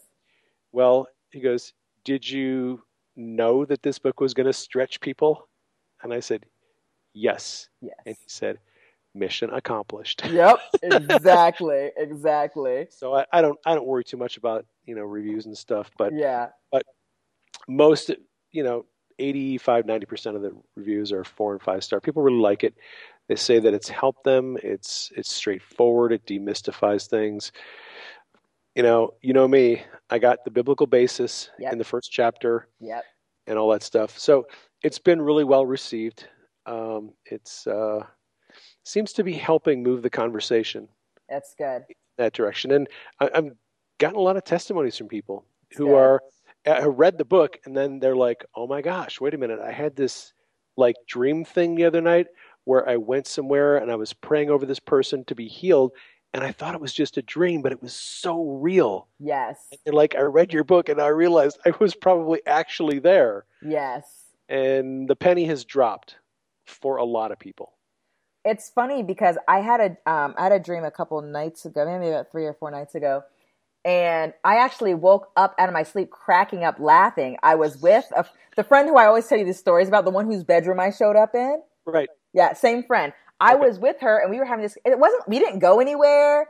Well, he goes, Did you know that this book was going to stretch people? And I said, Yes. Yes. And he said, Mission accomplished. (laughs) Yep. Exactly. (laughs) exactly. So I, I don't I don't worry too much about you know reviews and stuff, but Yeah. But most you know 85 90% of the reviews are four and five star people really like it they say that it's helped them it's it's straightforward it demystifies things you know you know me i got the biblical basis Yep. in the first chapter Yep. and all that stuff so it's been really well received um, it's uh, seems to be helping move the conversation That's good. that direction and I, i've gotten a lot of testimonies from people who Good. are uh, read the book and then they're like, "Oh my gosh, wait a minute! I had this like dream thing the other night where I went somewhere and I was praying over this person to be healed, and I thought it was just a dream, but it was so real." Yes. And like, I read your book and I realized I was probably actually there, Yes. and the penny has dropped for a lot of people. It's funny because I had a um, I had a dream a couple nights ago, maybe about three or four nights ago, and I actually woke up out of my sleep cracking up laughing. I was with a, the friend who I always tell you these stories about, the one whose bedroom I showed up in. Right. Yeah, same friend. I Okay. was with her, and we were having this. It wasn't. We didn't go anywhere.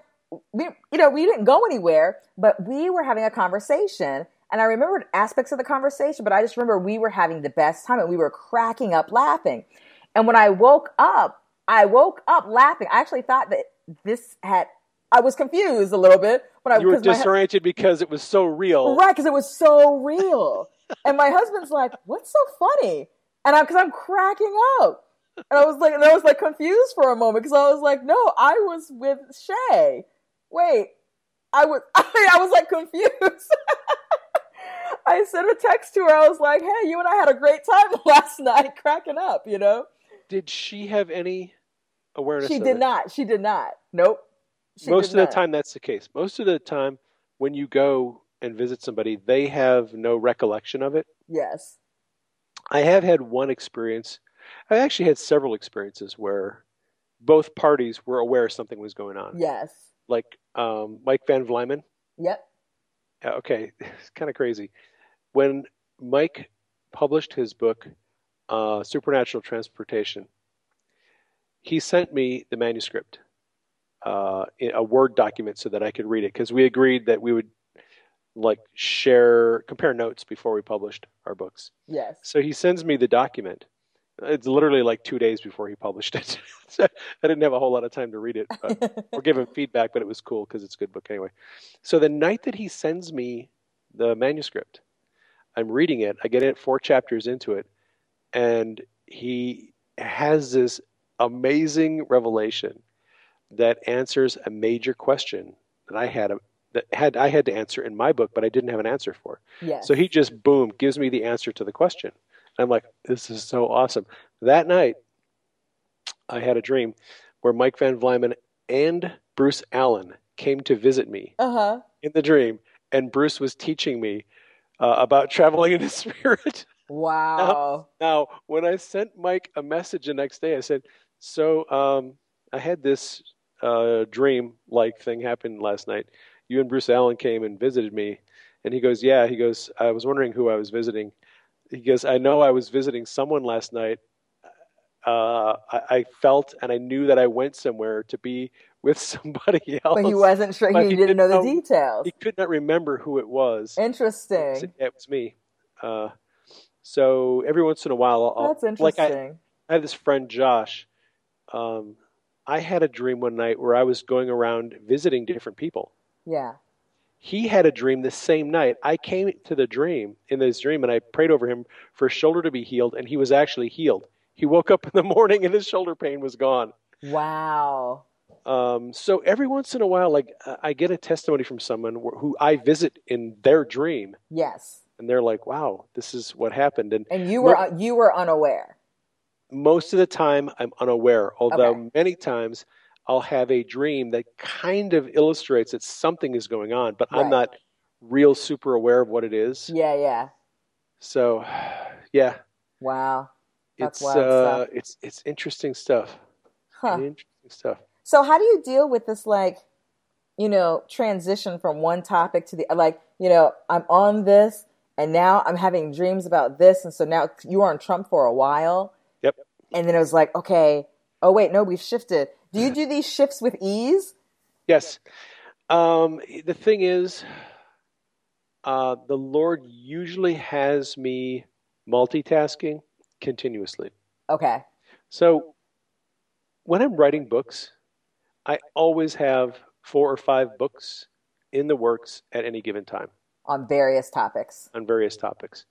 We, you know, we didn't go anywhere, but we were having a conversation, and I remembered aspects of the conversation. But I just remember we were having the best time, and we were cracking up laughing. And when I woke up, I woke up laughing. I actually thought that this had. I was confused a little bit when I You were 'cause my hu- disoriented because it was so real. Right, because it was so real. and my husband's like, "What's so funny?" And I'm because I'm cracking up. And I was like, and I was like confused for a moment because I was like, "No, I was with Shae." Wait, I was. (laughs) I, mean, I was like confused. (laughs) I sent a text to her. I was like, "Hey, you and I had a great time (laughs) last night, cracking up." You know, Did she have any awareness? she did it? not. She did not. Nope. She most of the time that's the case most of the time when you go and visit somebody they have no recollection of it Yes. i have had one experience i actually had several experiences where both parties were aware something was going on Yes. like um, mike van vlymen Yep. uh, okay (laughs) it's kind of crazy when mike published his book uh, supernatural transportation he sent me the manuscript uh, in a word document so that i could read it because we agreed that we would like share compare notes before we published our books Yes. so he sends me the document it's literally like two days before he published it (laughs) so i didn't have a whole lot of time to read it but (laughs) or give him feedback, but it was cool because it's a good book anyway. So the night that he sends me the manuscript, I'm reading it. I get it four chapters into it, and he has this amazing revelation that answers a major question that I had that had I had to answer in my book, but I didn't have an answer for. yes. So he just boom gives me the answer to the question. And I'm like, this is so awesome. That night, I had a dream where Mike Van Vlymen and Bruce Allen came to visit me Uh huh. in the dream, and Bruce was teaching me uh, about traveling in the (laughs) spirit. Wow. now, when I sent Mike a message the next day, I said, "So um, I had this uh, dream-like thing happen last night. You and Bruce Allen came and visited me." And he goes, "Yeah." He goes, "I was wondering who I was visiting." He goes, "I know I was visiting someone last night. Uh, I, I felt and I knew that I went somewhere to be with (laughs) somebody else. But he wasn't sure. He, he didn't know the know- details. He could not remember who it was. Interesting. said, yeah, it was me. Uh, so every once in a while, I'll, That's like I, interesting. I have this friend Josh. Um, I had a dream one night where I was going around visiting different people. yeah. He had a dream the same night. I came to the dream in this dream and I prayed over him for his shoulder to be healed, and he was actually healed. He woke up in the (laughs) morning and his shoulder pain was gone. Wow. Um, so every once in a while, like I get a testimony from someone who I visit in their dream, Yes. And they're like, "Wow, this is what happened." And And you were you were unaware. most of the time I'm unaware, although Okay. many times I'll have a dream that kind of illustrates that something is going on, but I'm not real super aware of what it is. Yeah. Yeah. So, yeah, Wow. That's it's uh, stuff. it's it's interesting stuff. Huh. Interesting stuff. So how do you deal with this? Like, you know, transition from one topic to the like, you know, I'm on this and now I'm having dreams about this and so now you were on Trump for a while. Yep. And then it was like, okay, oh wait, no, we've shifted. Do you (laughs) do these shifts with ease? Yes. Um, the thing is, uh, the Lord usually has me multitasking continuously. Okay. So when I'm writing books, I always have four or five books in the works at any given time On various topics. on various topics.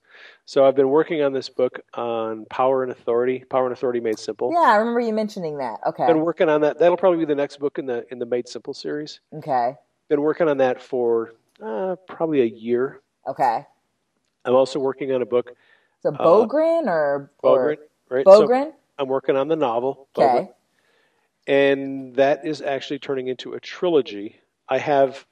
So I've been working on this book on power and authority, power and authority made simple. Yeah, I remember you mentioning that. Okay. Been working on that. That'll probably be the next book in the in the Made Simple series. Okay. Been working on that for uh, probably a year. Okay. I'm also working on a book, So Bogren or, or Uh, Bogren, right? So I'm working on the novel, okay. Bogren, and that is actually turning into a trilogy. I have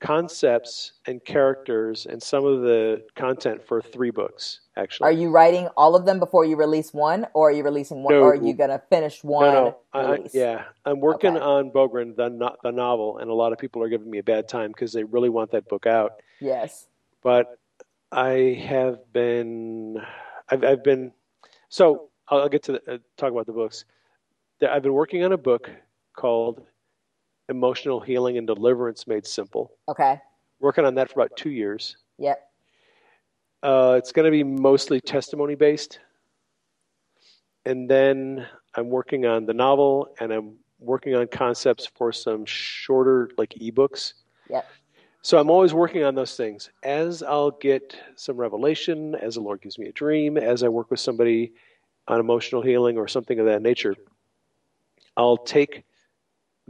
concepts and characters and some of the content for three books. Actually, Are you writing all of them before you release one, or are you releasing one, No. or are you gonna finish one No, no. I, I- yeah, I'm working Okay. on Bogren, the no, the novel, and a lot of people are giving me a bad time because they really want that book out. Yes. But I have been, I've, I've been, so I'll, I'll get to the, uh, talk about the books. I've been working on a book called Emotional Healing and Deliverance Made Simple. Okay. Working on that for about two years. Yep. Uh, it's going to be mostly testimony based. And then I'm working on the novel and I'm working on concepts for some shorter, like ebooks. Yep. So I'm always working on those things. As I'll get some revelation, as the Lord gives me a dream, as I work with somebody on emotional healing or something of that nature, I'll take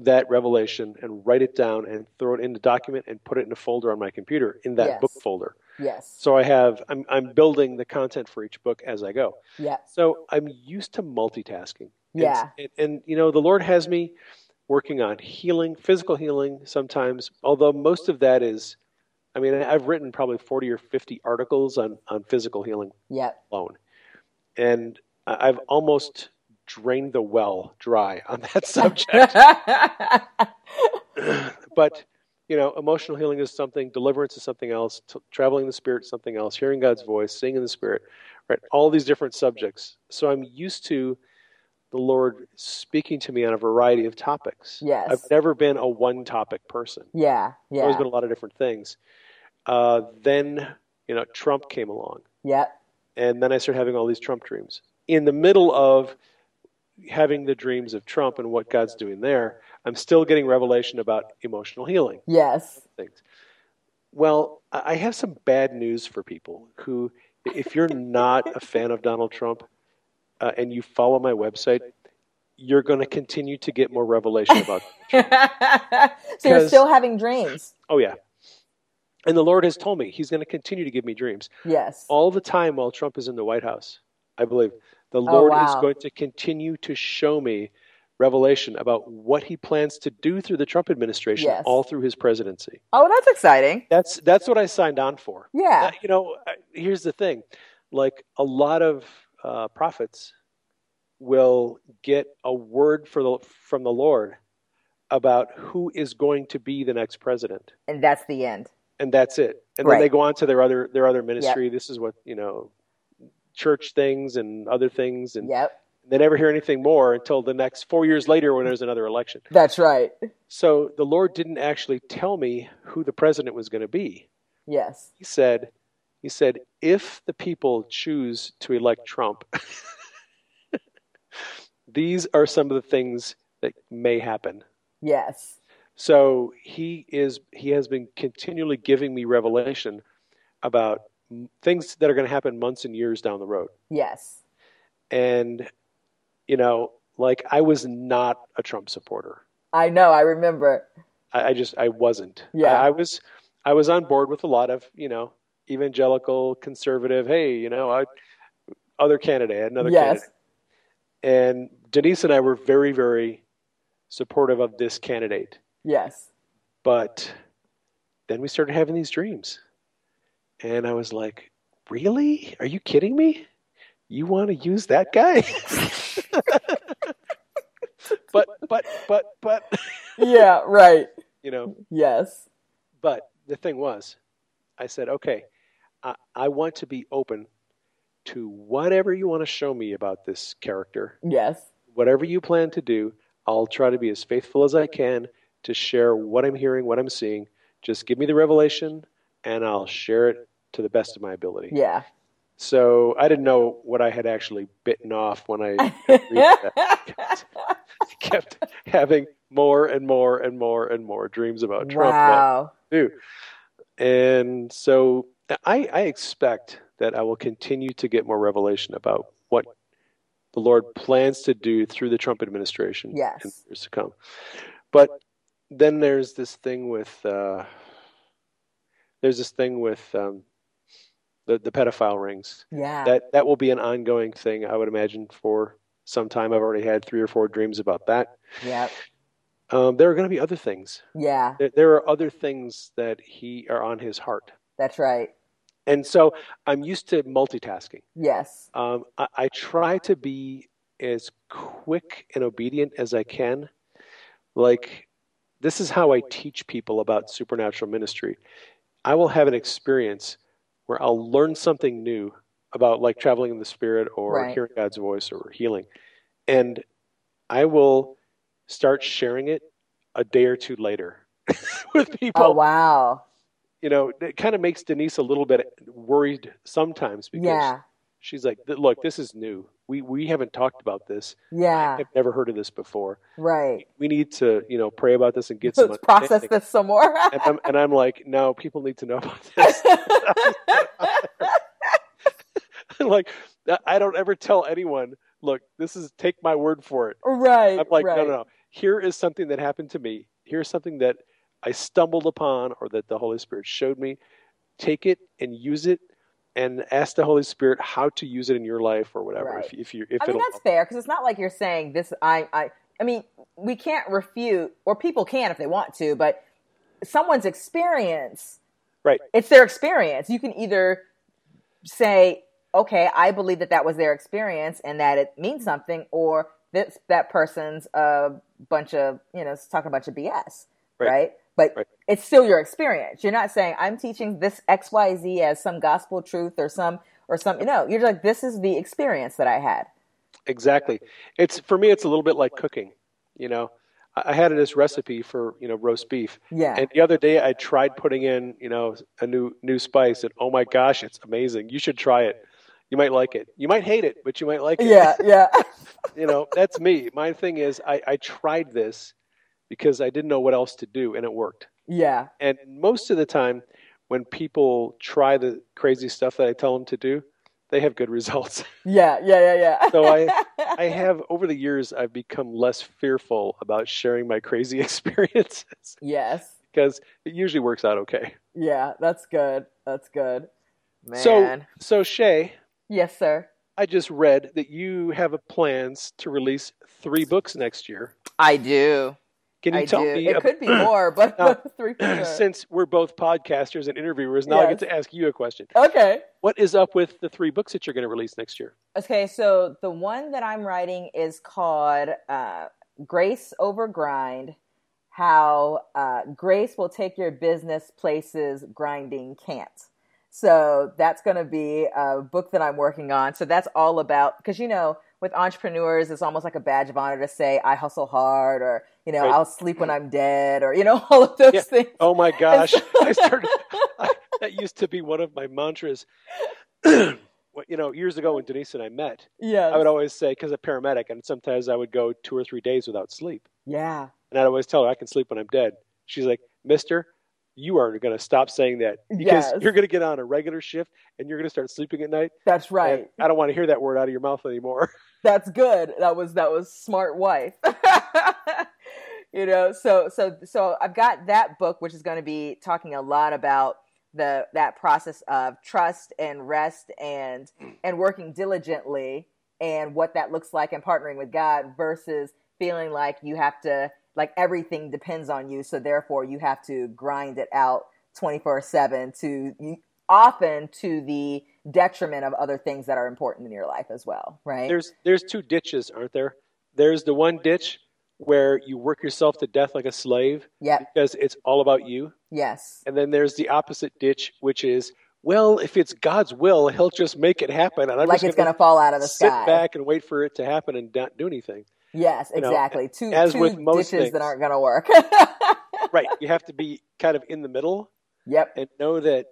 that revelation and write it down and throw it in the document and put it in a folder on my computer in that Yes. book folder. Yes. So I have I'm I'm building the content for each book as I go. Yep. So I'm used to multitasking. Yeah. And, and, you know the Lord has me working on healing, physical healing sometimes, although most of that is I mean I've written probably 40 or 50 articles on on physical healing Yep. alone. And I've almost drained the well dry on that (laughs) subject. but you know, emotional healing is something, deliverance is something else, t- traveling in the spirit is something else, hearing God's voice, singing in the spirit, right? All these different subjects. So I'm used to the Lord speaking to me on a variety of topics. Yes. I've never been a one topic person. yeah. I've always been a lot of different things. Uh, then, you know, Trump came along. Yep. And then I started having all these Trump dreams. In the middle of having the dreams of Trump and what God's doing there, I'm still getting revelation about emotional healing Yes. things. Well, I have some bad news for people who, if you're not a fan of Donald Trump uh, and you follow my website, you're going to continue to get more revelation about. (laughs) so you're still having dreams. oh yeah, and the Lord has told me He's going to continue to give me dreams Yes. all the time while Trump is in the White House. I believe the Lord is Oh, wow. going to continue to show me revelation about what He plans to do through the Trump administration, Yes. all through His presidency. Oh, that's exciting. That's that's what I signed on for. Yeah. You know, here's the thing: like a lot of uh, prophets will get a word for the, from the Lord about who is going to be the next president, And that's the end. and that's it. And Right. then they go on to their other their other ministry. This is what you know, church things and other things, and Yep. they never hear anything more until the next four years later when there's another election. That's right. So the Lord didn't actually tell me who the president was going to be. Yes. he said he said if the people choose to elect Trump (laughs) these are some of the things that may happen Yes. so he is he has been continually giving me revelation about things that are going to happen months and years down the road Yes. and you know like i was not a trump supporter I know. I remember. I, I just I wasn't. Yeah. I, I was I was on board with a lot of you know evangelical conservative. Hey, you know, I other candidate, another yes. candidate, and Denise and I were very very supportive of this candidate. Yes. But then we started having these dreams, and I was like, really? Are you kidding me? You want to use that guy? (laughs) but but but but (laughs) Yeah. Right. you know. Yes. But the thing was, I said, okay, I, I want to be open to whatever you want to show me about this character. Yes. Whatever you plan to do, I'll try to be as faithful as I can to share what I'm hearing, what I'm seeing. Just give me the revelation, and I'll share it to the best of my ability. Yeah. So I didn't know what I had actually bitten off when I (laughs) kept, (laughs) kept having more and more and more and more dreams about Trump. Wow. Too. And so I, I expect that I will continue to get more revelation about what the Lord plans to do through the Trump administration Yes. in years to come. But then there's this thing with uh, there's this thing with um, the the pedophile rings Yeah. that that will be an ongoing thing I would imagine for some time. I've already had three or four dreams about that. Yeah. Um, there are going to be other things. Yeah. There, there are other things that he are on his heart, That's right. and so I'm used to multitasking. Yes. Um, I, I try to be as quick and obedient as I can. Like, this is how I teach people about supernatural ministry. I will have an experience where I'll learn something new about, like, traveling in the spirit or Right. hearing God's voice or healing. And I will start sharing it a day or two later (laughs) with people Oh wow. you know, it kind of makes Denise a little bit worried sometimes because Yeah. she's like, "Look, this is new. We we haven't talked about this. Yeah. I've never heard of this before. Right. We need to, you know, pray about this and get some Let's (laughs) process this some more. And I'm, and I'm like, no, people need to know about (laughs) this. (laughs) like, I don't ever tell anyone, look, this is take my word for it. right. I'm like, right. no, no, no. Here is something that happened to me. Here's something that I stumbled upon or that the Holy Spirit showed me. Take it and use it and ask the Holy Spirit how to use it in your life or whatever. Right. If, if you, if I mean that's fair because it's not like you're saying this. I, I, I mean, we can't refute, or people can if they want to, but someone's experience, right. it's their experience. You can either say, "Okay, I believe that that was their experience and that it means something," or this that person's a bunch of you know talking a bunch of BS, right? Right. But Right. it's still your experience. You're not saying I'm teaching this X Y Z as some gospel truth or some or some. No, you're like this is the experience that I had. Exactly. It's for me. It's a little bit like cooking. You know, I I had this recipe for you know roast beef, Yeah. and the other day I tried putting in you know a new new spice, and oh my gosh, it's amazing. You should try it. You might like it. You might hate it, but you might like it. yeah, yeah. (laughs) you know, that's me. My thing is, I, I tried this because I didn't know what else to do, and it worked. Yeah. And most of the time, when people try the crazy stuff that I tell them to do, they have good (laughs) results. Yeah, yeah, yeah, yeah. So I- (laughs) I have, over the years, I've become less fearful about sharing my crazy (laughs) experiences yes. because it usually works out okay. Yeah, that's good. That's good. Man. So, so Shae, yes, sir. I just read that you have plans to release three books next year. I do. Can you I tell do. me? It ab- could be (clears throat) more, but Now, (laughs) three sure. since we're both podcasters and interviewers, now I get to ask you a question. Okay. What is up with the three books that you're going to release next year? Okay, so the one that I'm writing is called uh, Grace Over Grind How uh, Grace Will Take Your Business Places Grinding Can't. So that's going to be a book that I'm working on. So that's all about, because you know, with entrepreneurs, it's almost like a badge of honor to say, I hustle hard, or, you know, Right. I'll sleep when I'm dead, or, you know, (laughs) all of those Yeah. things. Oh my gosh, so- I started. I, that used to be one of my mantras. (clears throat) What- you know, years ago when Denise and I met, Yeah. I would always say, because I'm a paramedic, and sometimes I would go two or three days without sleep, Yeah. and I'd always tell her I can sleep when I'm dead. She's like, Mister. You are going to stop saying that because Yes. you're going to get on a regular shift and you're going to start sleeping at night. That's right. I don't want to hear that word out of your mouth anymore. (laughs) That's good. That was that was smart wife. (laughs) you know, so so so I've got that book which is going to be talking a lot about the that process of trust and rest and and working diligently and what that looks like and partnering with God versus feeling like you have to like everything depends on you so therefore you have to grind it out 24/7 to often to the detriment of other things that are important in your life as well, right? There's there's two ditches, aren't there? There's the one ditch where you work yourself to death like a slave Yep. because it's all about you. Yes. And then there's the opposite ditch, which is, well, if it's God's will, He'll just make it happen, and I'm like just it's going to fall out of the sit sky. back and wait for it to happen and not do anything. Yes, you know, exactly. two as two with most ditches things. that aren't going to work. (laughs) Right? You have to be kind of in the middle yep. and know that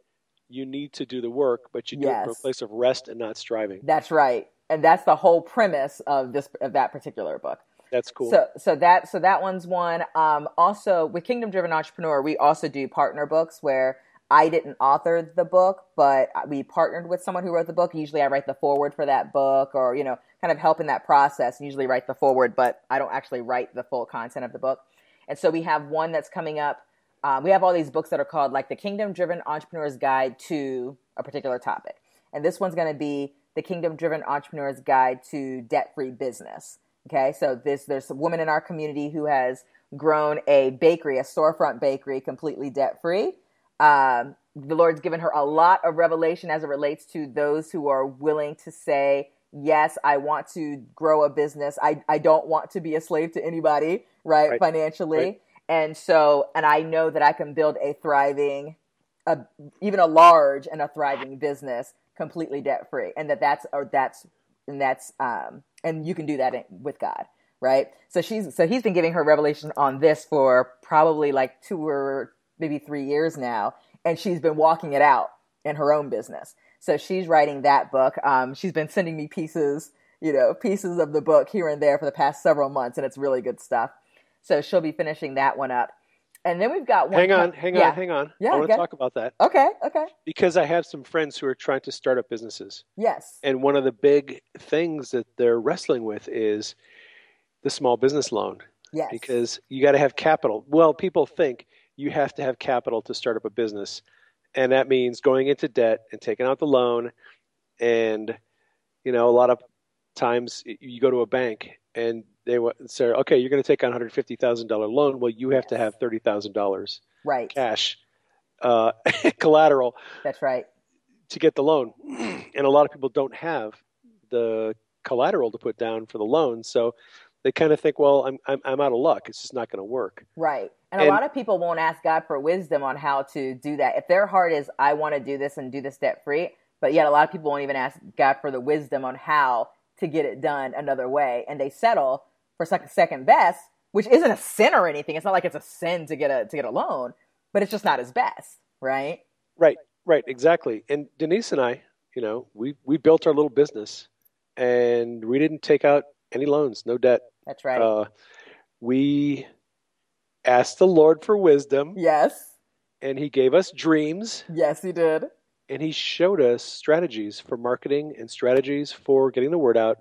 you need to do the work, but you do it from a place of rest and not striving. That's right. And that's the whole premise of this of that particular book. That's cool. So so that so that one's one. Um, also with Kingdom Driven Entrepreneur, we also do partner books where I didn't author the book, but we partnered with someone who wrote the book. Usually, I write the foreword for that book, or you know, kind of help in that process. And usually, write the foreword, but I don't actually write the full content of the book. And so we have one that's coming up. Um, we have all these books that are called like the Kingdom Driven Entrepreneur's Guide to a particular topic, and this one's going to be the Kingdom Driven Entrepreneur's Guide to Debt Free Business. Okay, so this there's a woman in our community who has grown a bakery, a storefront bakery, completely debt free. Um, the Lord's given her a lot of revelation as it relates to those who are willing to say, Yes, I want to grow a business. I, I don't want to be a slave to anybody, right? Right. Financially. Right. And so, and I know that I can build a thriving, a, even a large and a thriving business completely debt free. And that that's, or that's, and that's, um, and you can do that with God, right? So she's, so he's been giving her revelation on this for probably like two or maybe three years now. And she's been walking it out in her own business. So she's writing that book. Um, she's been sending me pieces, you know, pieces of the book here and there for the past several months, and it's really good stuff. So she'll be finishing that one up. And then we've got one. hang on, hang on, yeah. hang on. Yeah, I want to talk about that Okay, okay. because I have some friends who are trying to start up businesses. Yes. And one of the big things that they're wrestling with is the small business loan Yes. because you got to have capital. Well, people think you have to have capital to start up a business. And that means going into debt and taking out the loan. And, you know, a lot of times you go to a bank and they say, okay, you're going to take on a $150,000 loan. Well, you have to have $30,000 right. cash uh, (laughs) collateral That's right. to get the loan. (clears throat) And a lot of people don't have the collateral to put down for the loan. So they kind of think, well, I'm, I'm, I'm out of luck. It's just not going to work. Right. And, a lot of people won't ask God for wisdom on how to do that. If their heart is, I want to do this and do this debt free, but yet a lot of people won't even ask God for the wisdom on how to get it done another way. And they settle for second, second best, which isn't a sin or anything. It's not like it's a sin to get a, to get a loan, but it's just not his best. Right. Right, right, exactly. And Denise and I, you know, we, we built our little business and we didn't take out any loans, no debt. That's right. Uh, we asked the Lord for wisdom yes. and he gave us dreams Yes, he did. and he showed us strategies for marketing and strategies for getting the word out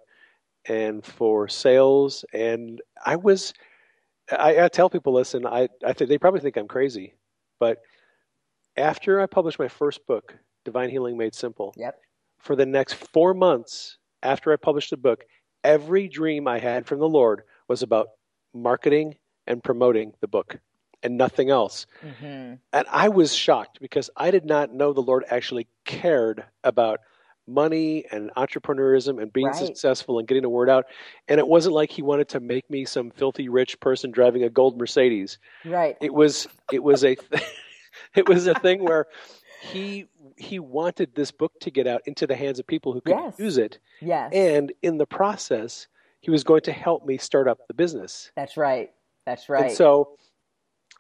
and for sales and i was i, I tell people listen i i think they probably think i'm crazy but after i published my first book divine healing made simple Yep. for the next four months after i published the book every dream i had from the lord was about marketing and promoting the book and nothing else hmm and I was shocked because I did not know the Lord actually cared about money and entrepreneurism and being Right. successful and getting the word out. And it wasn't like he wanted to make me some filthy rich person driving a gold Mercedes. Right. It was it was a (laughs) it was a thing where he he wanted this book to get out into the hands of people who could Yes. use it. Yes. And in the process, he was going to help me start up the business. That's right. That's right. And so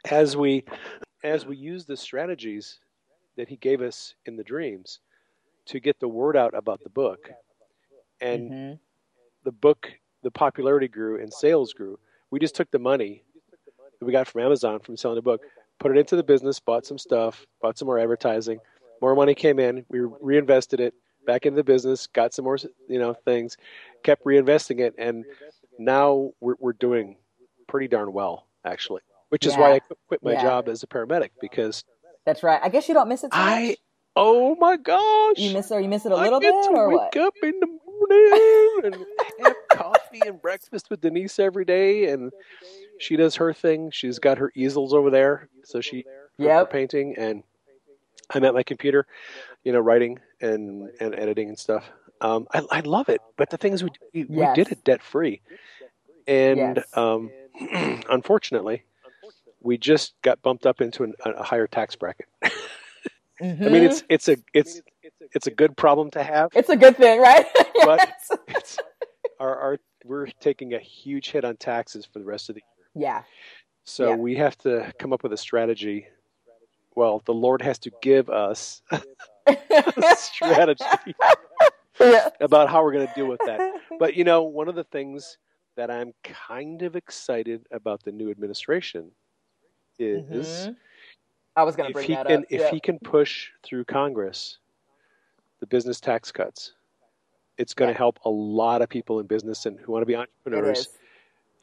as we as we use the strategies that he gave us in the dreams to get the word out about the book and Mhm. the book the popularity grew and sales grew we just took the money that we got from amazon from selling the book put it into the business bought some stuff bought some more advertising more money came in we reinvested it back into the business got some more you know things kept reinvesting it and now we're, we're doing pretty darn well actually which is why i quit- quit my Yeah. job as a paramedic because That's right. I guess you don't miss it too i much. Oh my gosh You miss it or you miss it a little get bit to or wake what? up in the morning and have (laughs) coffee and breakfast with Denise every day, and she does her thing. She's got her easels over there, so she Yep. painting, and I'm at my computer, you know, writing and and editing and stuff. Um, I I love it, but the thing is, we we, Yes. did it debt free, and Yes. um, (clears throat) unfortunately, we just got bumped up into an, a higher tax bracket. (laughs) Mm-hmm. I mean, it's it's a it's it's a good problem to have, it's a good thing, right? (laughs) but it's our, our we're taking a huge hit on taxes for the rest of the year. yeah, So Yeah. we have to come up with a strategy. Well, the Lord has to give us (laughs) (laughs) a strategy yeah. about how we're going to deal with that. But you know, one of the things that I'm kind of excited about the new administration is Mhm. I was going to bring he that can up. if yeah. he can push through Congress the business tax cuts, it's going to Yeah. help a lot of people in business and who want to be entrepreneurs.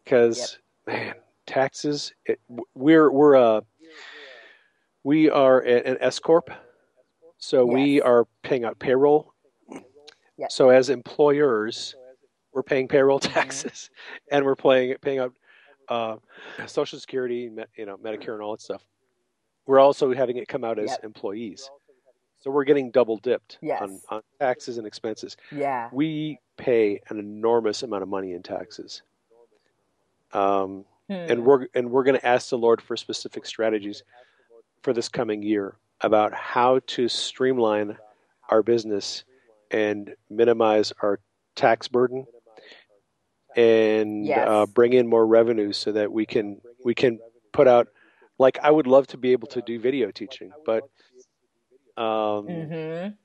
Because man, taxes it, we're we're uh we are an S corp, so we are paying out payroll. Yes. So as employers, we're paying payroll Mhm. taxes, (laughs) and we're paying paying out uh, Social Security, you know, Medicare, and all that stuff. We're also having it come out as Yep. employees, so we're getting double dipped Yes. on, on taxes and expenses. Yeah. We pay an enormous amount of money in taxes. Um, and Hmm. we're and we're going to ask the Lord for specific strategies for this coming year about how to streamline our business and minimize our tax burden and Yes. uh, bring in more revenue so that we can we can put out like I would love to be able to do video teaching, but um, Mhm.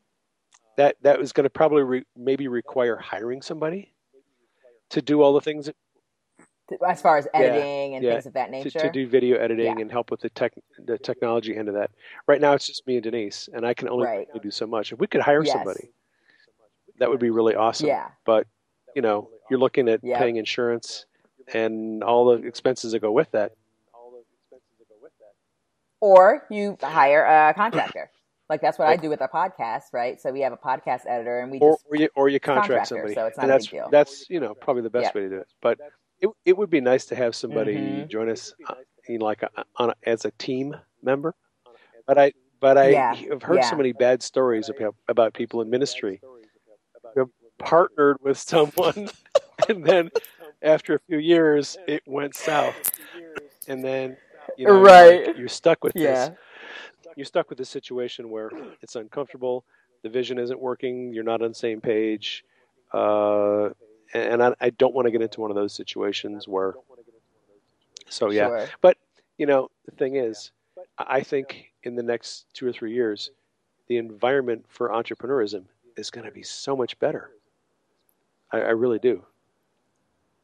that that was going to probably re- maybe require hiring somebody to do all the things As far as editing and yeah, things of that nature. to do video editing Yeah. and help with the tech the technology end of that. Right now, it's just me and Denise, and I can only Right. do so much. If we could hire Yes. somebody, that would be really awesome. Yeah. But you know, you're looking at Yeah. paying insurance and all the expenses that go with that. Or you hire a contractor. Like that's what I do with our podcast, right? So we have a podcast editor, and we Or just or you, or you contract somebody, so it's not and a big deal. that's you know probably the best Yep. way to do it. But it it would be nice to have somebody Mhm. join us, uh, know, like a, on a, as a team member. But I but I Yeah. have heard so many bad stories about about people in ministry who have partnered with someone, (laughs) and then after a few years it went south, and then you know, you're Right. like- you're stuck with yeah, this. You're stuck with this situation where it's uncomfortable. The vision isn't working. You're not on the same page. Uh, and I, I don't want to get into one of those situations where. So yeah, sure. but you know the thing is, I I think in the next two or three years, the environment for entrepreneurism is going to be so much better. I, really do.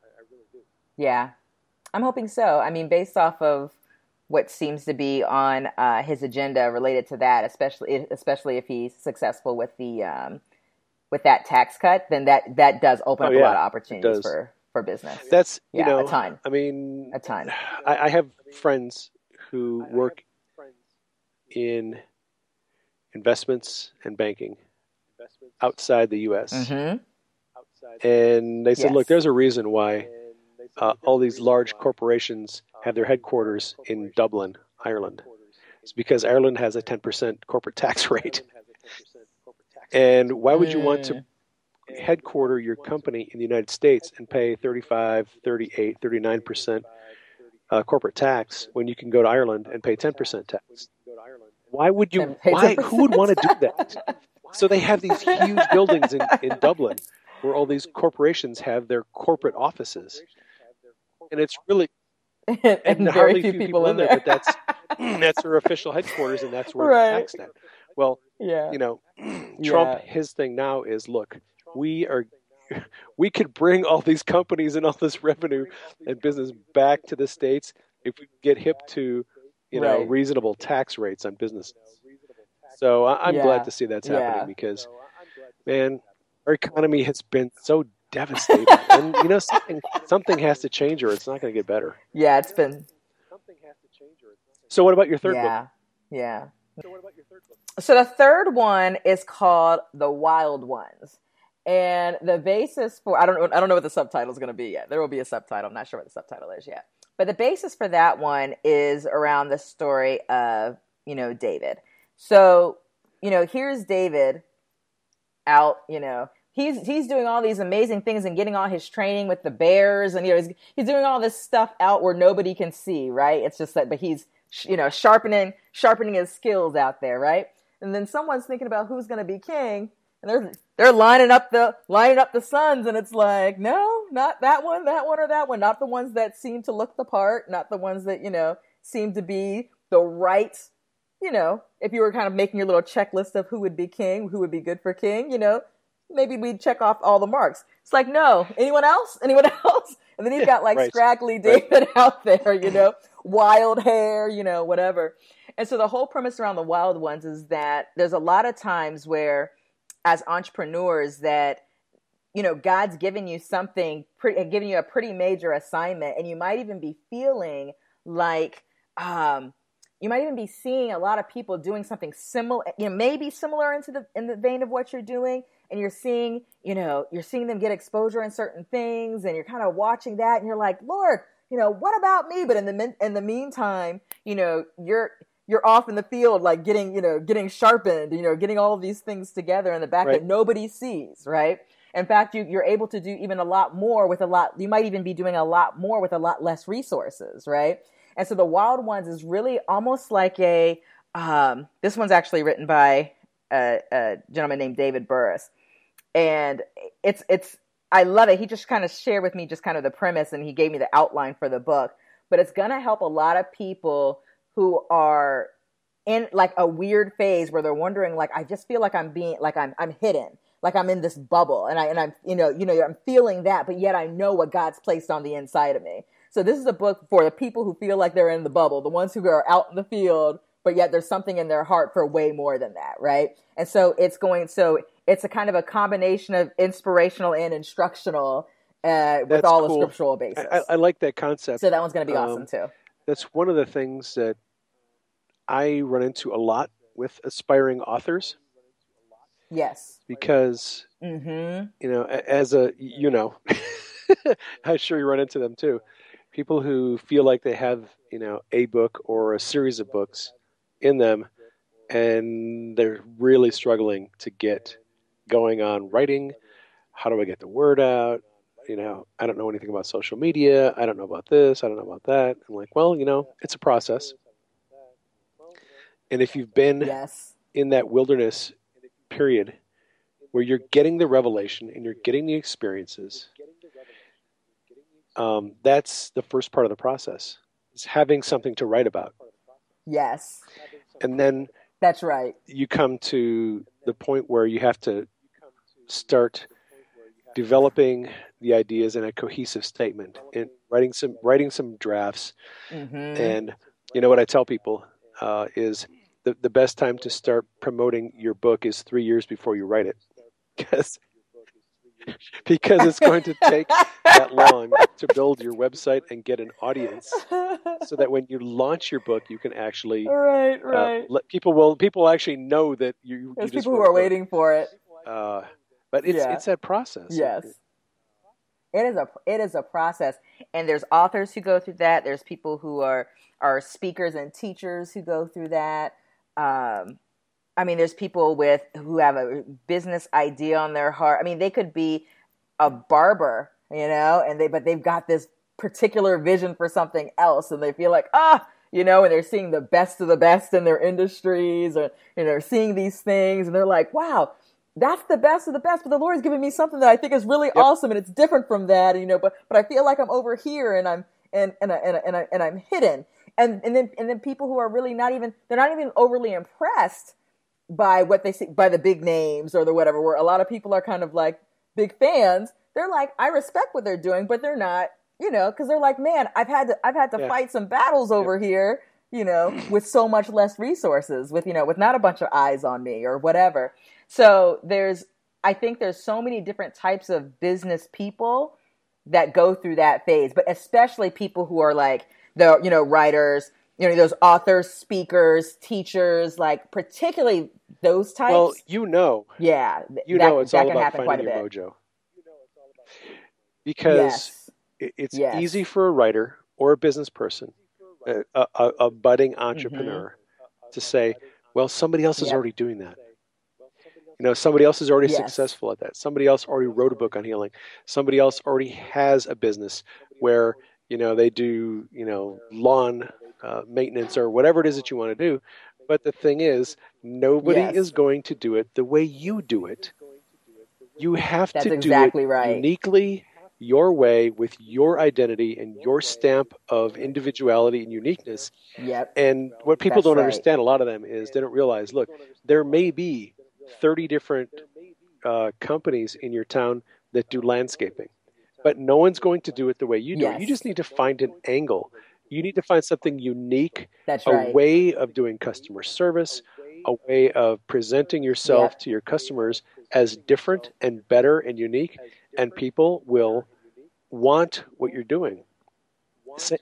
I really do. Yeah, I'm hoping so. I mean, based off of what seems to be on uh, his agenda related to that, especially especially if he's successful with the um, with that tax cut, then that that does open Oh, up yeah, a lot of opportunities for for business. That's you Yeah, a know, ton. I mean, A ton. I, I have friends who work in investments and banking outside the U.S. hmm And they said, Yes. look, there's a reason why uh, all these large corporations have their headquarters in Dublin, Ireland. It's because Ireland has a 10% corporate tax (laughs) rate. And why would you want to headquarter your company in the United States and pay 35, 38, 39% uh, corporate tax when you can go to Ireland and pay 10% tax? Why would you? Why? Who would want to do that? So they have these huge buildings in, in Dublin where all these corporations have their corporate offices, and it's really (laughs) and, and, very few few people in there. But that's (clears throat) that's their official headquarters, and that's where Right. they're at. Well, yeah, you know, (clears throat) Trump, Yeah. his thing now is look, we are, (laughs) we could bring all these companies and all this revenue and business back to the states if we get hip to, you know, Right. reasonable tax rates on businesses. So I'm Yeah. glad to see that's Yeah. happening because, man, our economy has been so devastated, and you know, something something has to change, or it's not going to get better. yeah, it's been Something has to change or So, what about your third book? yeah, yeah. So the third one is called The Wild Ones. And the basis for I don't know I don't know what the subtitle is going to be yet. There will be a subtitle. I'm not sure what the subtitle is yet. But the basis for that one is around the story of, you know, David. So, you know, here's David out, you know, he's he's doing all these amazing things and getting all his training with the bears and you know he's, he's doing all this stuff out where nobody can see right? It's just that but he's you know sharpening sharpening his skills out there right? And then someone's thinking about who's going to be king and they're they're lining up the lining up the sons and it's like no not that one that one or that one. Not the ones that seem to look the part not the ones that you know seem to be the right you know if you were kind of making your little checklist of who would be king who would be good for king you know maybe we'd check off all the marks. It's like, no, anyone else? (laughs) Anyone else? And then he's got like right. scraggly David right. (laughs) out there, you know, wild hair, you know, whatever. And so the whole premise around the wild ones is that there's a lot of times where, as entrepreneurs, that you know God's given you something, pretty, giving you a pretty major assignment, and you might even be feeling like um, you might even be seeing a lot of people doing something similar, you know, maybe similar into the in the vein of what you're doing, and you're seeing, you know, you're seeing them get exposure in certain things and you're kind of watching that and you're like, Lord, you know, what about me? But in the in the meantime, you know, you're you're off in the field like getting, you know, getting sharpened, you know, getting all of these things together in the back right. that nobody sees, right? In fact, you, you're able to do even a lot more with a lot, you might even be doing a lot more with a lot less resources, right? And so the Wild Ones is really almost like a, um, this one's actually written by a, a gentleman named David Burris and it's it's I love it. He just kind of shared with me just kind of the premise and he gave me the outline for the book. But it's to help a lot of people who are in like a weird phase where they're wondering like I just feel like I'm being like I'm I'm hidden. Like I'm in this bubble and I and I'm you know, you know, I'm feeling that, but yet I know what God's placed on the inside of me. So this is a book for the people who feel like they're in the bubble, the ones who are out in the field, but yet there's something in their heart for way more than that, right? And so it's going so it's a kind of a combination of inspirational and instructional uh, with that's all cool. a scriptural basis. I, I, like that concept. So that one's going to be um, awesome too. That's one of the things that I run into a lot with aspiring authors. Yes. Because mm-hmm. you know, as a you know, (laughs) I'm sure you run into them too. People who feel like they have you know a book or a series of books in them, and they're really struggling to get going on writing. How do I get the word out? You know, I don't know anything about social media. I don't know about this. I don't know about that. I'm like, well, you know, it's a process. And if you've been yes. in that wilderness period where you're getting the revelation and you're getting the experiences, um, that's the first part of the process. Is having something to write about. Yes. And then that's right. You come to the point where you have to start developing the ideas in a cohesive statement and writing some writing some drafts. Mm-hmm. And you know what I tell people uh, is the the best time to start promoting your book is three years before you write it, (laughs) because (laughs) because it's going to take that long to build your website and get an audience so that when you launch your book you can actually right (laughs) right. uh, let people will people actually know that you there's you people who are waiting for it. Uh, but it's yeah. it's that process. Yes. It is a it is a process. And there's authors who go through that. There's people who are are speakers and teachers who go through that. Um, I mean, there's people with who have a business idea on their heart. I mean, they could be a barber, you know, and they but they've got this particular vision for something else, and they feel like ah, you know, and they're seeing the best of the best in their industries, or you know, they're seeing these things, and they're like, wow. That's the best of the best, but the Lord's giving me something that I think is really yep. awesome, and it's different from that, you know. But but I feel like I'm over here, and I'm and and and and, I, and I'm hidden, and and then and then people who are really not even they're not even overly impressed by what they see by the big names or the whatever where a lot of people are kind of like big fans they're like i respect what they're doing but they're not you know because they're like man i've had to i've had to yeah. fight some battles over yeah. here you know with so much less resources with you know with not a bunch of eyes on me or whatever so there's i think there's so many different types of business people that go through that phase but especially people who are like the you know writers you know those authors speakers teachers like particularly those types well you know yeah you that, know it's all about finding your mojo because yes. it's yes. easy for a writer or a business person a, a, a budding entrepreneur mm-hmm. to say well somebody else is yep. already doing that You know, somebody else is already Yes. successful at that. Somebody else already wrote a book on healing. Somebody else already has a business where you know they do you know lawn uh, maintenance or whatever it is that you want to do. But the thing is, nobody Yes. is going to do it the way you do it. You have That's to exactly do it right. uniquely your way with your identity and your stamp of individuality and uniqueness. Yep. And what people That's don't right. understand, a lot of them, is they don't realize look, there may be 30 different uh, companies in your town that do landscaping, but no one's going to do it the way you do it. Yes. You just need to find an angle. You need to find something unique, That's a right. way of doing customer service, a way of presenting yourself Yep. to your customers as different and better and unique, and people will want what you're doing. Sa-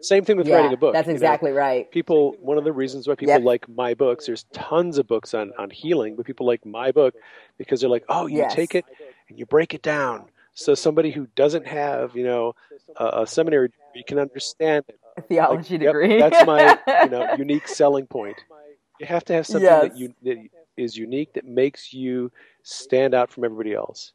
Same thing with yeah, writing a book. That's you know exactly right. people one of the reasons why people Yep. like my books there's tons of books on, on healing but people like my book because they're like oh you Yes. take it and you break it down so somebody who doesn't have you know a, a seminary degree can understand it (laughs) A theology Like, yep, degree. that's my you know (laughs) unique selling point you have to have something that, you, that is unique that makes you stand out from everybody else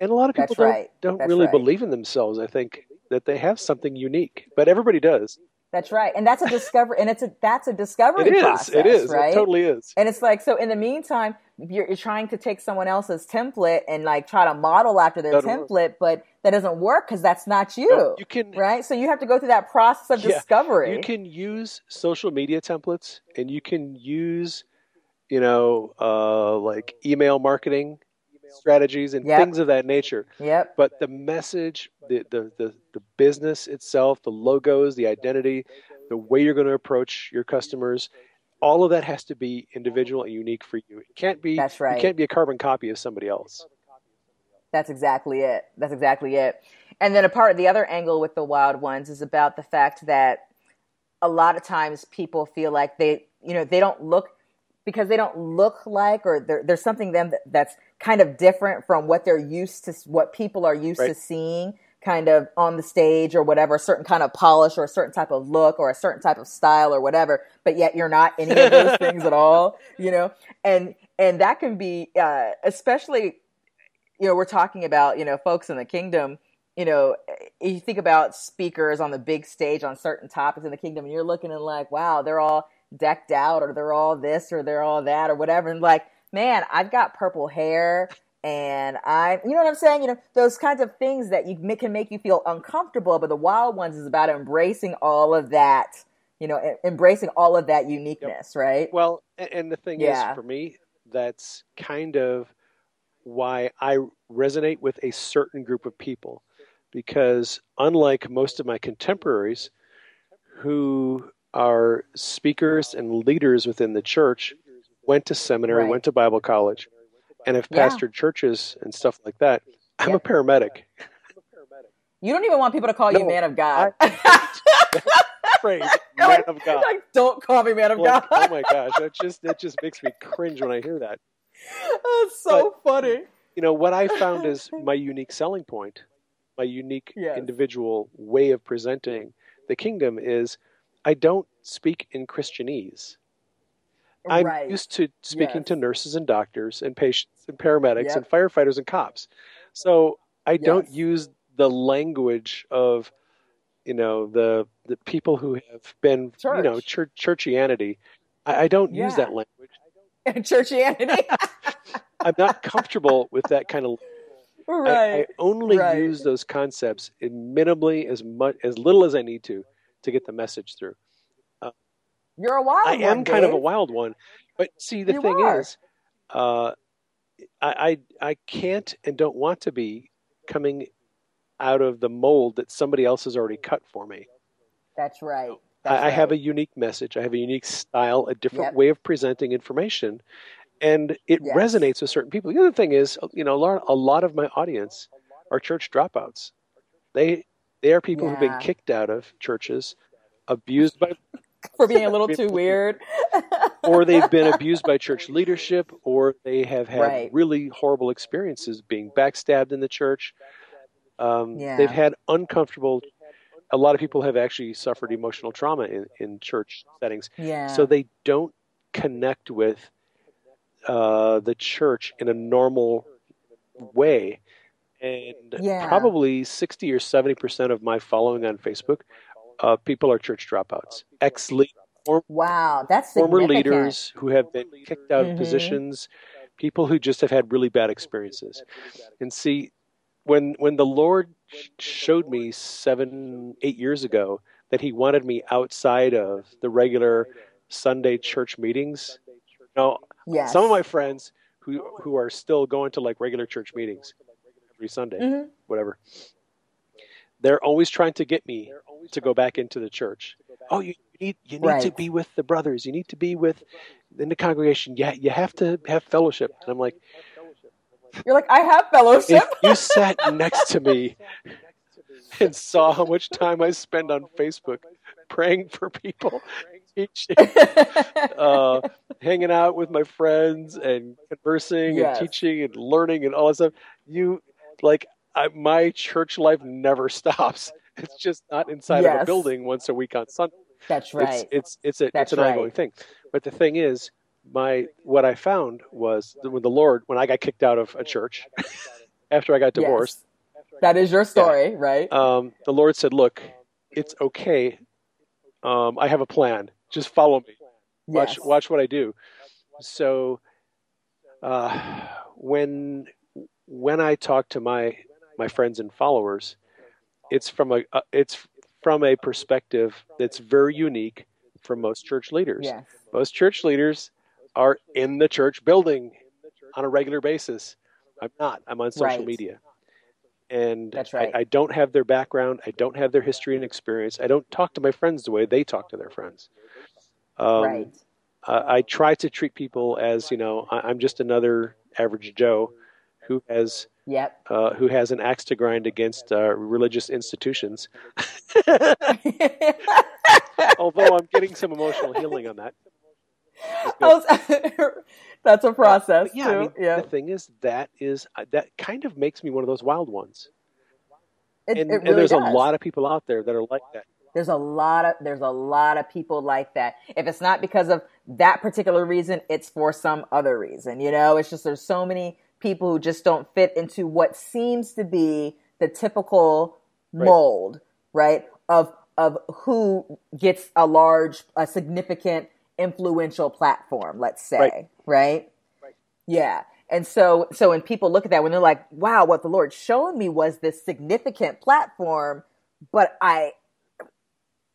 and a lot of people That's don't, right. don't That's really right. believe in themselves i think that they have something unique but everybody does That's right. And that's a discovery and it's a that's a discovery it is process. it is right? it totally is And it's like so. In the meantime, you're, you're trying to take someone else's template and like try to model after their work. template, but that doesn't work because that's not you, No, you can right? So you have to go through that process of Yeah, discovery. You can use social media templates and you can use, you know, uh, like email marketing strategies and Yep. things of that nature. Yep. But the message, the, the, the, the business itself, the logos, the identity, the way you're going to approach your customers, all of that has to be individual and unique for you. It can't be That's right. you can't be a carbon copy of somebody else. That's exactly it. That's exactly it. And then a part of the other angle with the wild ones is about the fact that a lot of times people feel like they, you know, they don't look because they don't look like or there's something them that, that's kind of different from what they're used to, what people are used to seeing kind of on the stage or whatever, a certain kind of polish or a certain type of look or a certain type of style or whatever, but yet you're not any of those (laughs) things at all, you know? And, and that can be, uh, especially you know, we're talking about, you know, folks in the kingdom, you know, you think about speakers on the big stage on certain topics in the kingdom, and you're looking and like, wow, they're all decked out, or they're all this, or they're all that, or whatever. And like, man, I've got purple hair, and I, you know what I'm saying? You know, those kinds of things that you ma- can make you feel uncomfortable. But the wild ones is about embracing all of that, you know, embracing all of that uniqueness, right? Well, and the thing Yeah. is, for me, that's kind of why I resonate with a certain group of people. Because unlike most of my contemporaries who are speakers and leaders within the church, went to seminary, Right. went to Bible college, and have Yeah. pastored churches and stuff like that, I'm a paramedic. You don't even want people to call you man of God. (laughs) Praise, (laughs) man of God. Like, don't call me man of Like, God. oh my gosh, that just that just makes me cringe when I hear that. That's so funny. you know what I found is (laughs) my unique selling point, my unique Yes. individual way of presenting the kingdom is I don't speak in Christianese. I'm right. used to speaking Yes. to nurses and doctors and patients and paramedics Yep. and firefighters and cops. So I don't use the language of you know the the people who have been you know Church. church churchianity. I, I don't use that language. (laughs) Churchianity. (laughs) I'm not comfortable with that kind of Right. (laughs) I, I only right. use those concepts in minimally as much as little as I need to to get the message through. You're a wild I one. am kind of a wild one, but see the You thing are. is, uh, I, I I can't and don't want to be coming out of the mold that somebody else has already cut for me. That's right. That's I, I have a unique message. I have a unique style, a different Yep. way of presenting information, and it Yes. resonates with certain people. The other thing is, you know, a lot, a lot of my audience are church dropouts. They they are people who've been kicked out of churches, abused by, for being a little (laughs) too weird. (laughs) or they've been abused by church (laughs) leadership, or they have had Right. really horrible experiences being backstabbed in the church. Um, Yeah. They've had uncomfortable. A lot of people have actually suffered emotional trauma in, in church settings. yeah. so they don't connect with uh, the church in a normal way. And Yeah. probably 60 or 70% of my following on Facebook, uh, people are church dropouts, ex Wow, that's former leaders who have been kicked out of positions, people who just have had really bad experiences. And see, when when the Lord showed me seven, eight years ago that He wanted me outside of the regular Sunday church meetings, you know, Yes. some of my friends who who are still going to like regular church meetings every Sunday, Mhm. whatever, they're always trying to get me to go back into the church. Oh, you need you need to be with the brothers. You need to be with in the congregation. Yeah, you have to have fellowship. And I'm like, You're like, I have fellowship. if you sat (laughs) next to me (laughs) and saw how much time I (laughs) spend on Facebook praying for people, teaching, uh, hanging out with my friends and conversing Yes. and teaching and learning and all that stuff, you like I, my church life never (laughs) stops. It's just not inside of a building once a week on Sunday. That's right. It's it's it's a That's it's an right. ongoing thing. But the thing is, my what I found was that when the Lord, when I got kicked out of a church (laughs) after I got Yes. divorced, That is your story, right? um, the Lord said, "Look, it's okay. Um, I have a plan. Just follow me. Watch yes. watch what I do." So, uh, when when I talk to my my friends and followers, it's from a uh, it's from a perspective that's very unique for most church leaders. Yes. Most church leaders are in the church building on a regular basis. I'm not. I'm on social Right. media. And That's right. I, I don't have their background. I don't have their history and experience. I don't talk to my friends the way they talk to their friends. Um, right. I, I try to treat people as, you know, I, I'm just another average Joe who has Yep. uh, who has an axe to grind against uh, religious institutions. (laughs) Although I'm getting some emotional healing on that. (laughs) That's a process But yeah, too. I mean, yeah. the thing is that is uh, that kind of makes me one of those wild ones. It, And, it and there's does. a lot of people out there that are like that. There's a lot of there's a lot of people like that. If it's not because of that particular reason, it's for some other reason. You know, it's just there's so many people who just don't fit into what seems to be the typical Right. mold, right? Of of who gets a large, a significant, influential platform, let's say, Right. right? Yeah. And so, so when people look at that, when they're like, wow, what the Lord showed me was this significant platform, but I,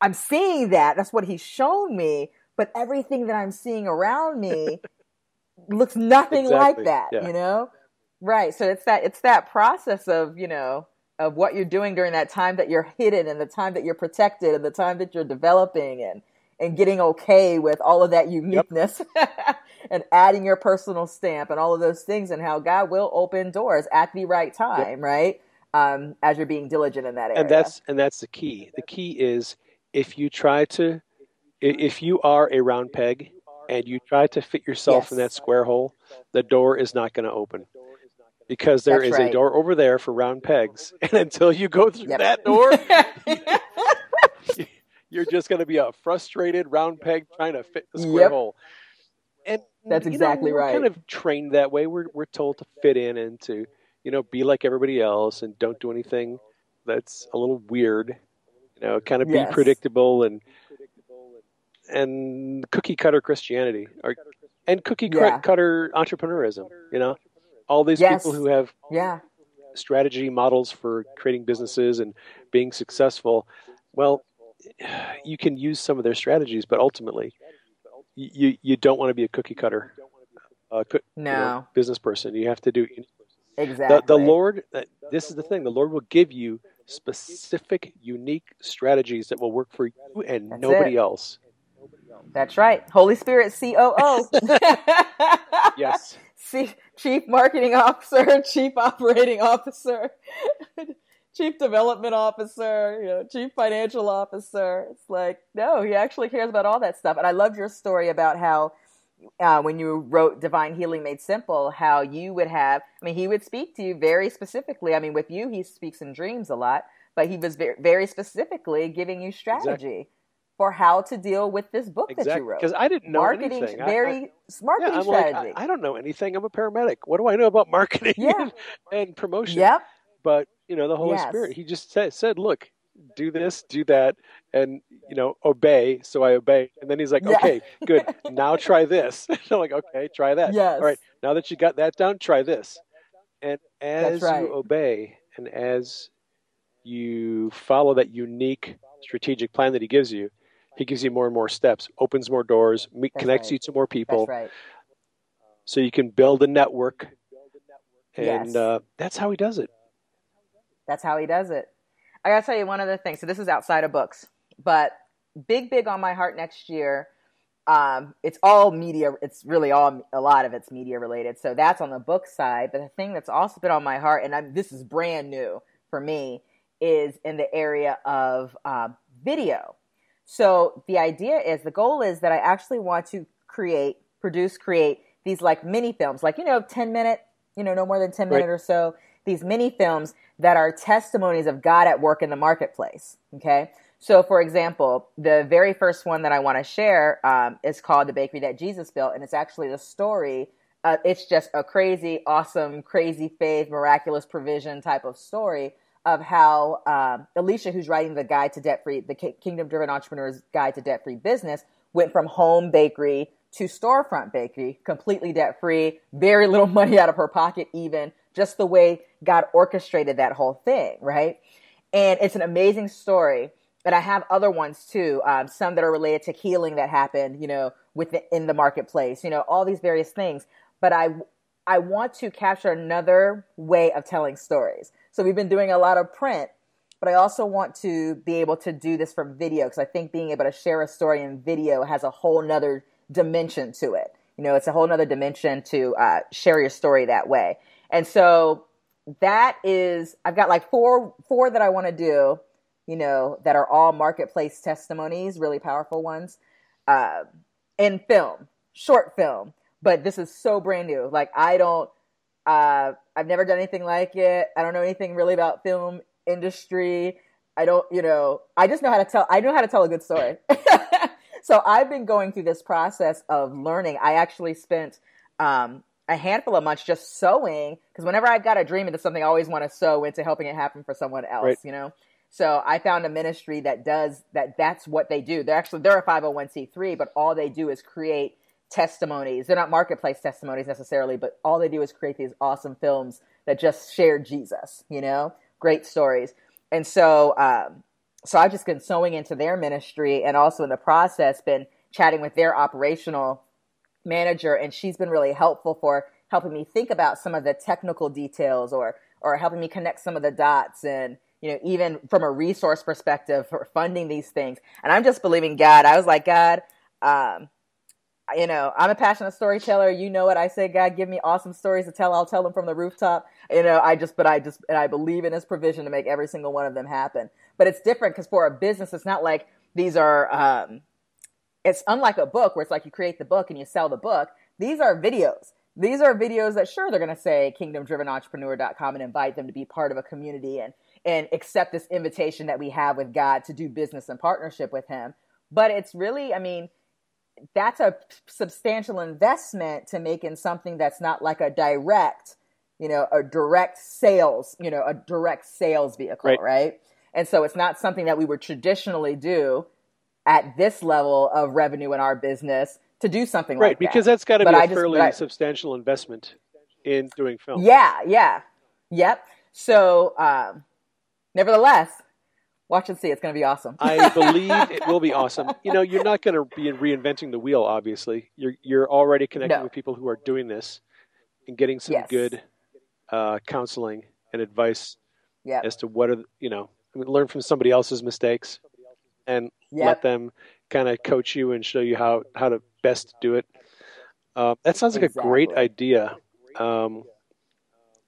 I'm seeing that. That's what he's shown me. But everything that I'm seeing around me (laughs) looks nothing like that, yeah. you know? Right. So it's that, it's that process of, you know, of what you're doing during that time that you're hidden and the time that you're protected and the time that you're developing and, and getting okay with all of that uniqueness (laughs) and adding your personal stamp and all of those things and how God will open doors at the right time, right? Um, as you're being diligent in that area. and that's and that's the key. The key is if you try to, if you are a round peg and you try to fit yourself in that square hole, the door is not going to open because there That's is right. a door over there for round pegs, (laughs) and until you go through Yep. that door, (laughs) (laughs) you're just going to be a frustrated round peg trying to fit the square Yep. hole. And That's exactly know, we're right. Kind of trained that way. We're we're told to fit in and to you know be like everybody else and don't do anything that's a little weird. You know, kind of be Yes. predictable and and cookie cutter Christianity or and cookie Yeah. cutter entrepreneurism. You know, all these Yes. people who have yeah. strategy models for creating businesses and being successful. Well, you can use some of their strategies, but ultimately, you you don't want to be a cookie cutter uh, co- you know, No. business person. You have to do Exactly. the, the Lord. uh, This is the thing: the Lord will give you specific, unique strategies that will work for you and That's nobody it. else. That's right. Holy Spirit COO. (laughs) Yes. (laughs) C- Chief Marketing Officer, (laughs) Chief Operating Officer, Chief Development Officer, you know, Chief Financial Officer. It's like, no, he actually cares about all that stuff. And I loved your story about how uh, when you wrote Divine Healing Made Simple, how you would have, I mean, he would speak to you very specifically. I mean, with you, he speaks in dreams a lot, but he was very, very specifically giving you strategy. For how to deal with this book exactly. that you wrote. Because I didn't know marketing, anything. very I, I, marketing yeah, strategy. Like, I, I, don't know anything. I'm a paramedic. What do I know about marketing yeah. and, (laughs) and, promotion? Yep. But you know, the Holy yes. Spirit. He just said, said, "Look, do this, do that, and you know, obey." So I obey, and then he's like. "Okay, good. (laughs) Now try this." (laughs) I'm like, "Okay, try that." Yes. All right. Now that you got that down, try this. And as right. you obey, and as you follow that unique strategic plan that he gives you, he gives you more and more steps, opens more doors, me- connects right. you to more people, That's right. so you can build a network. And Yes. uh, that's how he does it. That's how he does it. I gotta tell you one other thing. So this is outside of books, but big, big on my heart next year. Um, it's all media. It's really all a lot of it's media related. So that's on the book side. But the thing that's also been on my heart, and I'm, this is brand new for me, is in the area of um, video. So the idea is the goal is that I actually want to create, produce, create these like mini films, like you know, ten minute, you know, no more than ten Right. minute or so. These mini films that are testimonies of God at work in the marketplace. Okay. So, for example, the very first one that I want to share um, is called The Bakery That Jesus Built, and it's actually the story. Uh, it's just a crazy, awesome, crazy faith, miraculous provision type of story of how um, Alicia, who's writing the guide to debt free, the Kingdom Driven Entrepreneur's Guide to Debt Free Business, went from home bakery to storefront bakery, completely debt free, very little (laughs) money out of her pocket, even just the way God orchestrated that whole thing, right? And it's an amazing story. And I have other ones too, um, some that are related to healing that happened, you know, within in the marketplace, you know, all these various things. But I, I want to capture another way of telling stories. So we've been doing a lot of print, but I also want to be able to do this from video because I think being able to share a story in video has a whole nother dimension to it. You know, it's a whole nother dimension to uh, share your story that way. And so that is, I've got like four, four that I want to do, you know, that are all marketplace testimonies, really powerful ones, uh, in film, short film. But this is so brand new. Like I don't, uh, I've never done anything like it. I don't know anything really about film industry. I don't, you know, I just know how to tell, I know how to tell a good story. (laughs) so I've been going through this process of learning. I actually spent, um, a handful of months just sowing because whenever I've got a dream into something, I always want to sow into helping it happen for someone else, Right. you know? So I found a ministry that does that. That's what they do. They're actually, they're a 501c3, but all they do is create testimonies. They're not marketplace testimonies necessarily, but all they do is create these awesome films that just share Jesus, you know, great stories. And so, um, so I've just been sowing into their ministry and also in the process been chatting with their operational manager and she's been really helpful for helping me think about some of the technical details or or helping me connect some of the dots and you know even from a resource perspective for funding these things and i'm just believing god i was like god um you know i'm a passionate storyteller you know what i say god give me awesome stories to tell i'll tell them from the rooftop you know i just but i just and i believe in his provision to make every single one of them happen but it's different because for a business it's not like these are um it's unlike a book where it's like you create the book and you sell the book. These are videos. These are videos that sure they're going to say kingdomdrivenentrepreneur.com and invite them to be part of a community and and accept this invitation that we have with God to do business and partnership with him. But it's really, I mean, that's a substantial investment to make in something that's not like a direct, you know, a direct sales, you know, a direct sales vehicle, Right. right? And so it's not something that we would traditionally do at this level of revenue in our business to do something Right, like that. Right, because that. that's got to be I a just- fairly I- substantial investment in doing film. Yeah, yeah, yep. So, um, nevertheless, watch and see. It's going to be awesome. I (laughs) believe it will be awesome. You know, you're not going to be reinventing the wheel. Obviously, you're you're already connecting No. with people who are doing this and getting some Yes. good uh, counseling and advice yep, as to what are you know. I mean, learn from somebody else's mistakes and Yep. let them kind of coach you and show you how how to best do it. Uh, that sounds like a great idea. Um,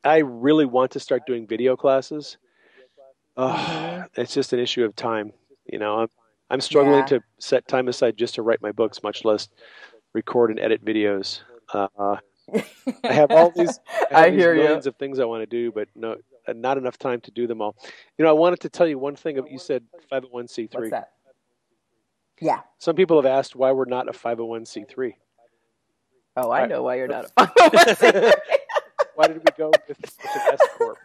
I really want to start doing video classes. Oh, Mhm. It's just an issue of time. You know, I'm, I'm struggling Yeah. to set time aside just to write my books, much less record and edit videos. Uh, I have all these, (laughs) I I these hear you. millions of things I want to do, but no, not enough time to do them all. You know, I wanted to tell you one thing. You said 501c3. What's that? Yeah. Some people have asked why we're not a 501c3. Oh, I know why you're not a (laughs) 501c3. Why did we go with, with an S corp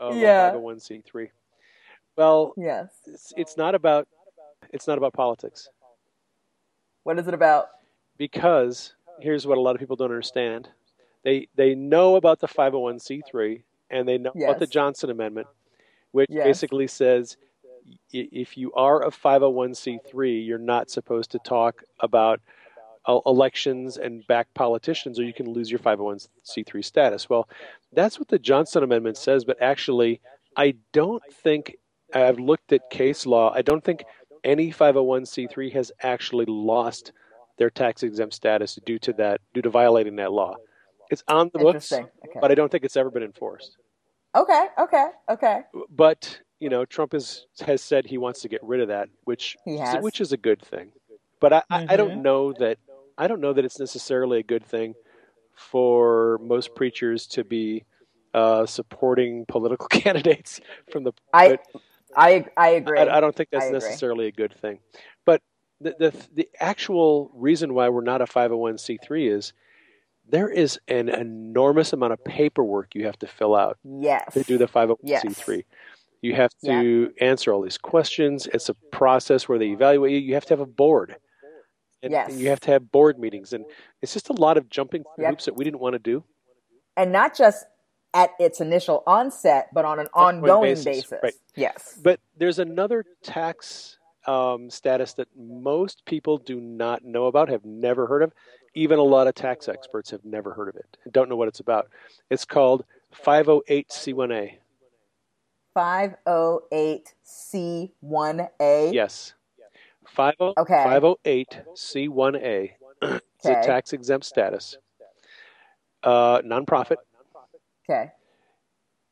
of Yeah. a 501c3? Well, yes. it's, it's not about it's not about politics What is it about? because here's what a lot of people don't understand. They they know about the 501c3 and they know about the Johnson Amendment, which Yes. basically says if you are a 501c3, you're not supposed to talk about elections and back politicians, or you can lose your 501c3 status. Well, that's what the Johnson Amendment says, but actually, I don't think I've looked at case law. I don't think any 501c3 has actually lost their tax exempt status due to that, due to violating that law. It's on the books, Okay. but I don't think it's ever been enforced. okay. Okay. Okay. But you know, Trump has has said he wants to get rid of that, which which is a good thing. But I, I, I Mhm. don't know that I don't know that it's necessarily a good thing for most preachers to be uh, supporting political (laughs) candidates from the I. I I agree. I, I don't think that's necessarily a good thing. But the, the the actual reason why we're not a 501c3 is there is an enormous amount of paperwork you have to fill out yes. to do the 501c3. You have to answer all these questions. It's a process where they evaluate you. You have to have a board. And, Yes. you have to have board meetings. And it's just a lot of jumping Yep. hoops that we didn't want to do. and not just at its initial onset, but on an Ongoing basis, basis. right. Yes. But there's another tax um, status that most people do not know about, have never heard of. Even a lot of tax experts have never heard of it, and don't know what it's about. It's called 508c1a. 508C1A. Yes. 50, Okay. 508c1a. It's a tax exempt status. Uh, nonprofit Okay.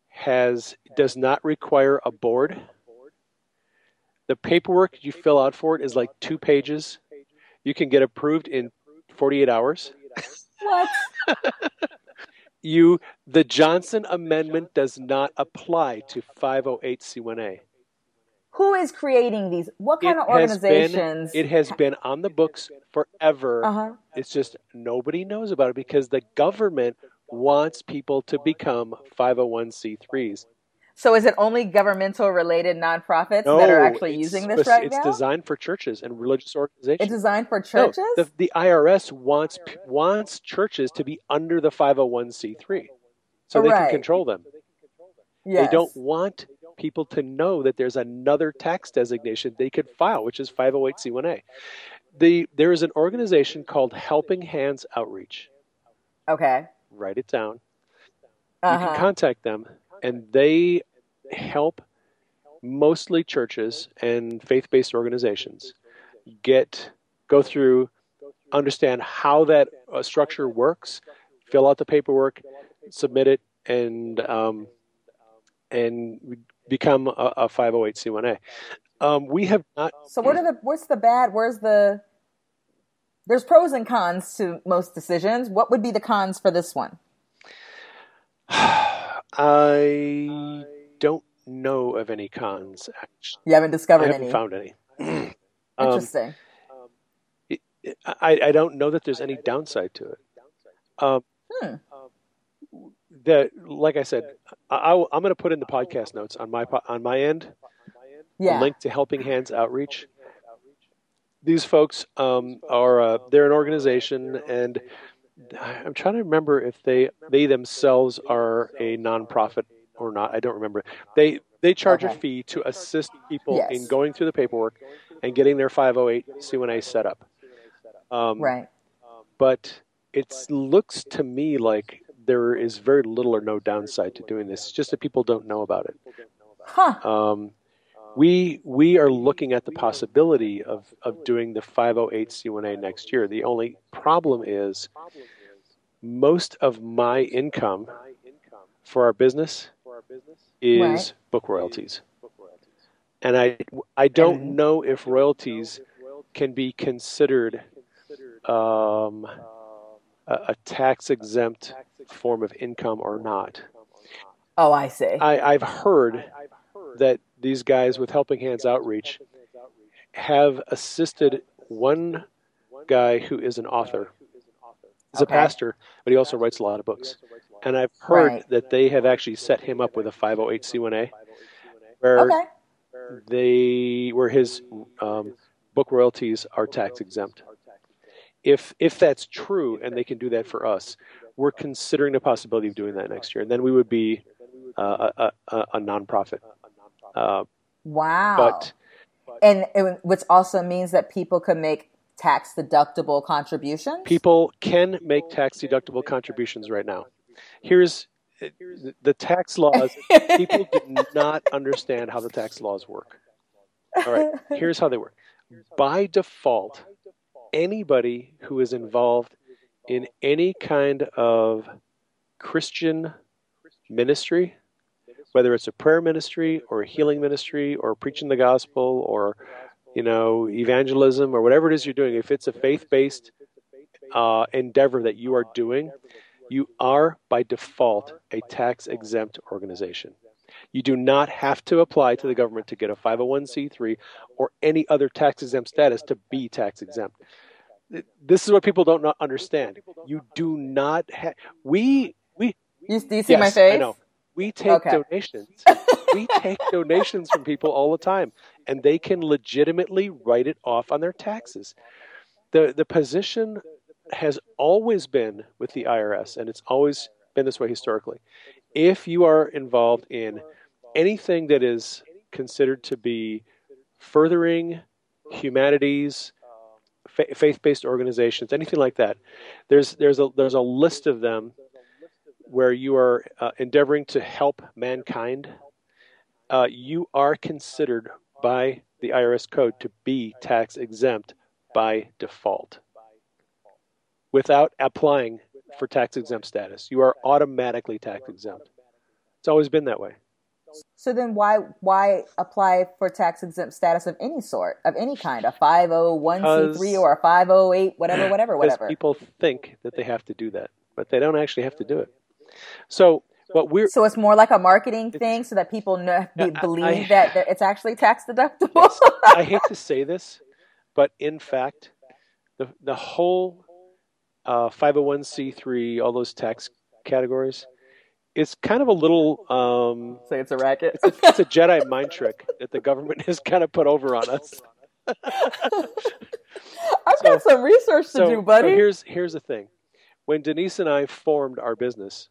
has does not require a board. The paperwork you fill out for it is like two pages. You can get approved in 48 hours. What? (laughs) You the Johnson Amendment does not apply to 508c1a. Who is creating these? What kind It of has been- organizations? It has been on the books forever. Uh huh. It's just nobody knows about it because the government wants people to become 501c3s. So is it only governmental related nonprofits No, that are actually using this right it's now? designed for churches and religious organizations. it's designed for No, churches? the, the IRS wants wants churches to be under the 501c3 so they Right. can control them. yes. They don't want people to know that there's another tax designation they could file, which is 508c1a. The there is an organization called Helping Hands Outreach. Okay. Write it down. Uh You can contact them, and they help mostly churches and faith-based organizations get go through, understand how that uh, structure works, fill out the paperwork, submit it, and um, and become a, a 508c1a. Um, we have not. So what are the what's the bad? Where's the there's pros and cons to most decisions. What would be the cons for this one? (sighs) I don't know of any cons. Actually, You haven't I discovered haven't any. found any. (clears throat) Um, Interesting. I, I don't know that there's any downside to it. Um, Hmm. The like I said, I, I, am going to put in the podcast notes on my on my end Yeah. a link to Helping Hands Outreach. These folks um, are uh, they're an organization, and I'm trying to remember if they they themselves are a nonprofit or not. I don't remember. They they charge a fee to assist people Yes. in going through the paperwork and getting their 508c1a set up. Um, Right. but it looks to me like there is very little or no downside to doing this. It's just that people don't know about it. Huh. Um, we we are looking at the possibility of, of doing the 508c1a next year. The only problem is most of my income for our business is Right. book royalties, and I I don't know if royalties can be considered um, a, tax exempt form of income or not. Oh, I see. I, I've heard that these guys with Helping Hands Outreach have assisted one guy who is an author. He's Okay. a pastor, but he also writes a lot of books. And I've heard Right. that they have actually set him up with a 508c1a, where Okay. they where his um, book royalties are tax exempt. If if that's true, and they can do that for us, we're considering the possibility of doing that next year, and then we would be uh, a, a, a nonprofit. Uh, Wow. but and it, which also means that people can make tax deductible contributions. people can make tax deductible contributions right now. Here's the tax (laughs) laws. people do not understand how the tax laws work. All right, (laughs) here's how they work. By default, anybody who is involved in any kind of Christian ministry, whether it's a prayer ministry or a healing ministry or preaching the gospel or you know evangelism or whatever it is you're doing, if it's a faith-based uh, endeavor that you are doing, you are by default a tax exempt organization. You do not have to apply to the government to get a 501c3 or any other tax exempt status to be tax exempt. This is what people don't not understand. You do not have. We we You, do you see yes, my face? I know. We take Okay. donations. we take (laughs) donations from people all the time, and they can legitimately write it off on their taxes. the The position has always been with the IRS, and it's always been this way historically. If you are involved in anything that is considered to be furthering humanities, fa- faith-based organizations, anything like that, there's there's a there's a list of them where you are uh, endeavoring to help mankind. Uh, you are considered by the IRS code to be tax exempt by default without applying for tax exempt status. You are automatically tax exempt. It's always been that way. So then why why apply for tax exempt status of any sort, of any kind, a 501c3 or a 508, whatever, whatever, whatever. people think that they have to do that, but they don't actually have to do it. So what we're So it's more like a marketing thing so that people know, (laughs) be, I- believe I- that, that it's actually tax deductible. Yes. I hate to say this, but in fact, the the whole uh, 501c3, all those tax categories, it's kind of a little. Um, so it's a racket. it's, a, it's a Jedi mind trick that the government has kind of put over on us. (laughs) I've so- got some research to So, do, so buddy. here's here's the thing: when Denise and I formed our business,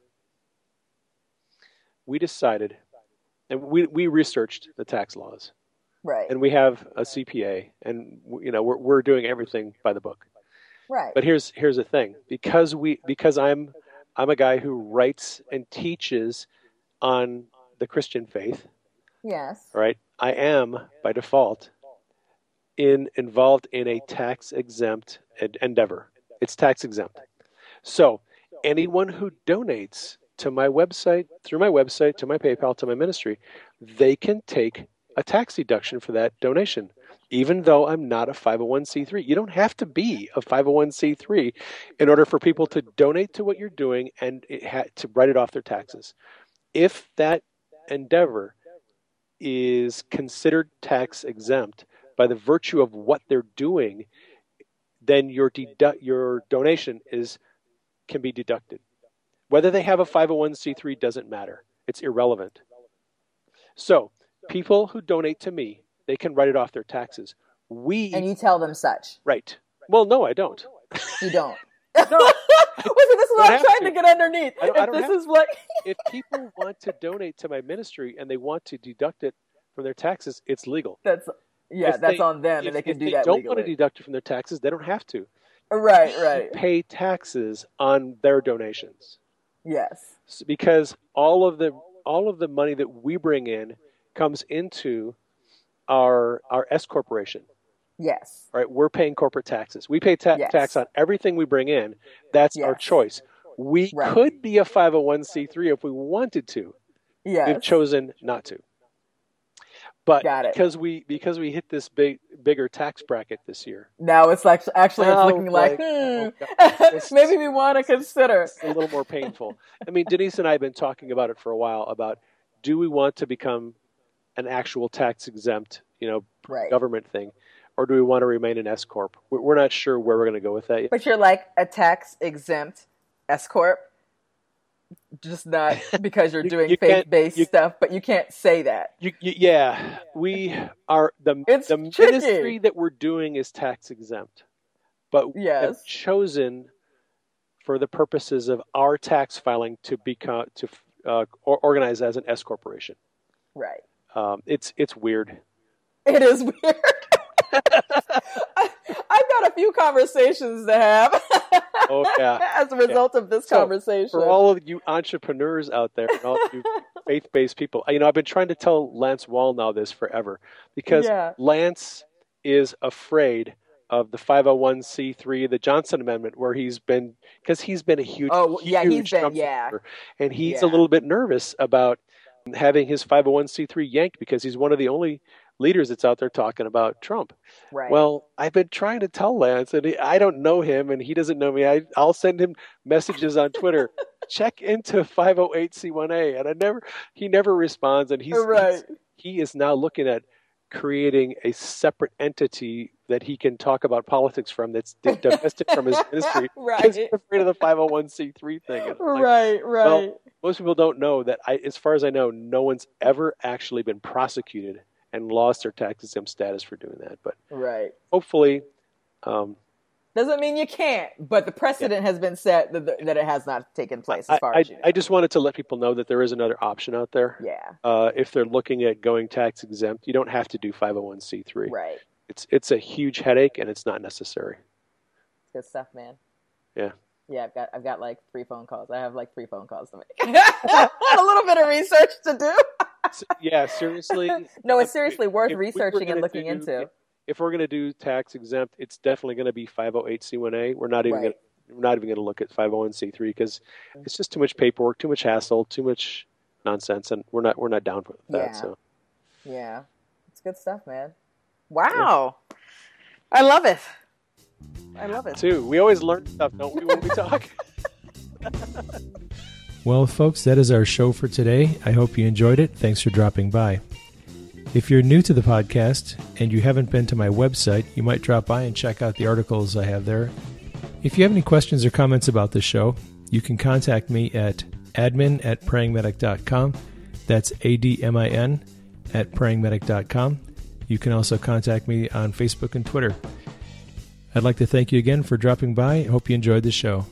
we decided, and we we researched the tax laws. right, and we have a CPA, and you know we're we're doing everything by the book. Right. But here's here's the thing: because we because I'm I'm a guy who writes and teaches on the Christian faith, yes. right? I am by default in involved in a tax exempt ed- endeavor. It's tax exempt. So anyone who donates to my website through my website to my PayPal to my ministry, they can take a tax deduction for that donation. Even though I'm not a 501c3, you don't have to be a 501c3 in order for people to donate to what you're doing and ha- to write it off their taxes. If that endeavor is considered tax exempt by the virtue of what they're doing, then your dedu- your donation is can be deducted. Whether they have a 501c3 doesn't matter. It's irrelevant. So, people who donate to me, they can write it off their taxes. We And you tell them such. right. Well, no, I don't. You don't. (laughs) No. (laughs) Listen, this is what I'm trying to. to get underneath. I don't- I if this is what (laughs) if people want to donate to my ministry and they want to deduct it from their taxes, it's legal. that's yeah, If that's they- on them, if, and they can if do they that don't legally. want to deduct it from their taxes, they don't have to. right, right. Pay taxes on their donations. Yes. Because all of the all of the money that we bring in comes into our our S corporation. Yes. Right, we're paying corporate taxes. We pay ta- Yes. tax on everything we bring in. That's our choice. We Right. could be a 501c3 if we wanted to. Yes. We've chosen not to. But because we because we hit this big bigger tax bracket this year, now it's like actually it's Oh, looking like, like, hmm, oh, (laughs) maybe we want to consider. it's a little more painful. I mean, Denise and I have been talking about it for a while about do we want to become an actual tax exempt, you know, Right. government thing, or do we want to remain an S corp? We're not sure where we're going to go with that. Yet. But you're like a tax exempt S corp, just not (laughs) because you're You- doing you faith based you- stuff. But you can't say that. Yeah, we are the It's the tricky. ministry that we're doing is tax exempt, but we have Yes. chosen for the purposes of our tax filing to become to uh, or, organize as an S corporation. Right. Um, it's it's weird. It is weird. I, (laughs) I've got a few conversations to have. Oh, yeah. (laughs) As a result of this So, conversation. For all of you entrepreneurs out there, and all you (laughs) faith-based people, you know, I've been trying to tell Lance Wallnau this forever because Yeah. Lance is afraid of the 501c3, the Johnson Amendment, where he's been because he's been a huge, Oh, yeah, he's huge been- yeah. and he's Yeah. a little bit nervous about having his 501c3 yanked because he's one of the only leaders that's out there talking about Trump. right. Well, I've been trying to tell Lance, and he, I don't know him, and he doesn't know me. I, I'll send him messages on Twitter. (laughs) Check into 508c1a, and I never, he never responds, and he's, right. he's- he is now looking at creating a separate entity that he can talk about politics from that's divested from his ministry (laughs) right. he's afraid of the 501c3 thing. Like, Right. Right. well, most people don't know that. I, as far as I know, no one's ever actually been prosecuted and lost their tax exempt status for doing that. But right. hopefully, um, Doesn't mean you can't, but the precedent has been set that, that it has not taken place as far I, as you know. I just wanted to let people know that there is another option out there. yeah. Uh, if they're looking at going tax exempt, you don't have to do 501c3. Right. It's it's a huge headache and it's not necessary. Good stuff, man. Yeah. Yeah, I've got I've got like three phone calls. I have like three phone calls to make. (laughs) a little bit of research to do. Yeah, seriously. (laughs) No, it's seriously worth if we researching and looking do- into. If we're going to do tax exempt, it's definitely going to be 508c1a. We're not even Right. going to we're not even going to look at 501c3 because mm-hmm. it's just too much paperwork, too much hassle, too much nonsense, and we're not we're not down for that. Yeah. So Yeah. It's good stuff, man. Wow. I love it. I love it. too, we always learn stuff, don't we, when we talk? (laughs) Well, folks, that is our show for today. I hope you enjoyed it. Thanks for dropping by. If you're new to the podcast and you haven't been to my website, you might drop by and check out the articles I have there. If you have any questions or comments about the show, you can contact me at admin at prayingmedic.com. That's A D M I N at prayingmedic.com. You can also contact me on Facebook and Twitter. I'd like to thank you again for dropping by. I hope you enjoyed the show.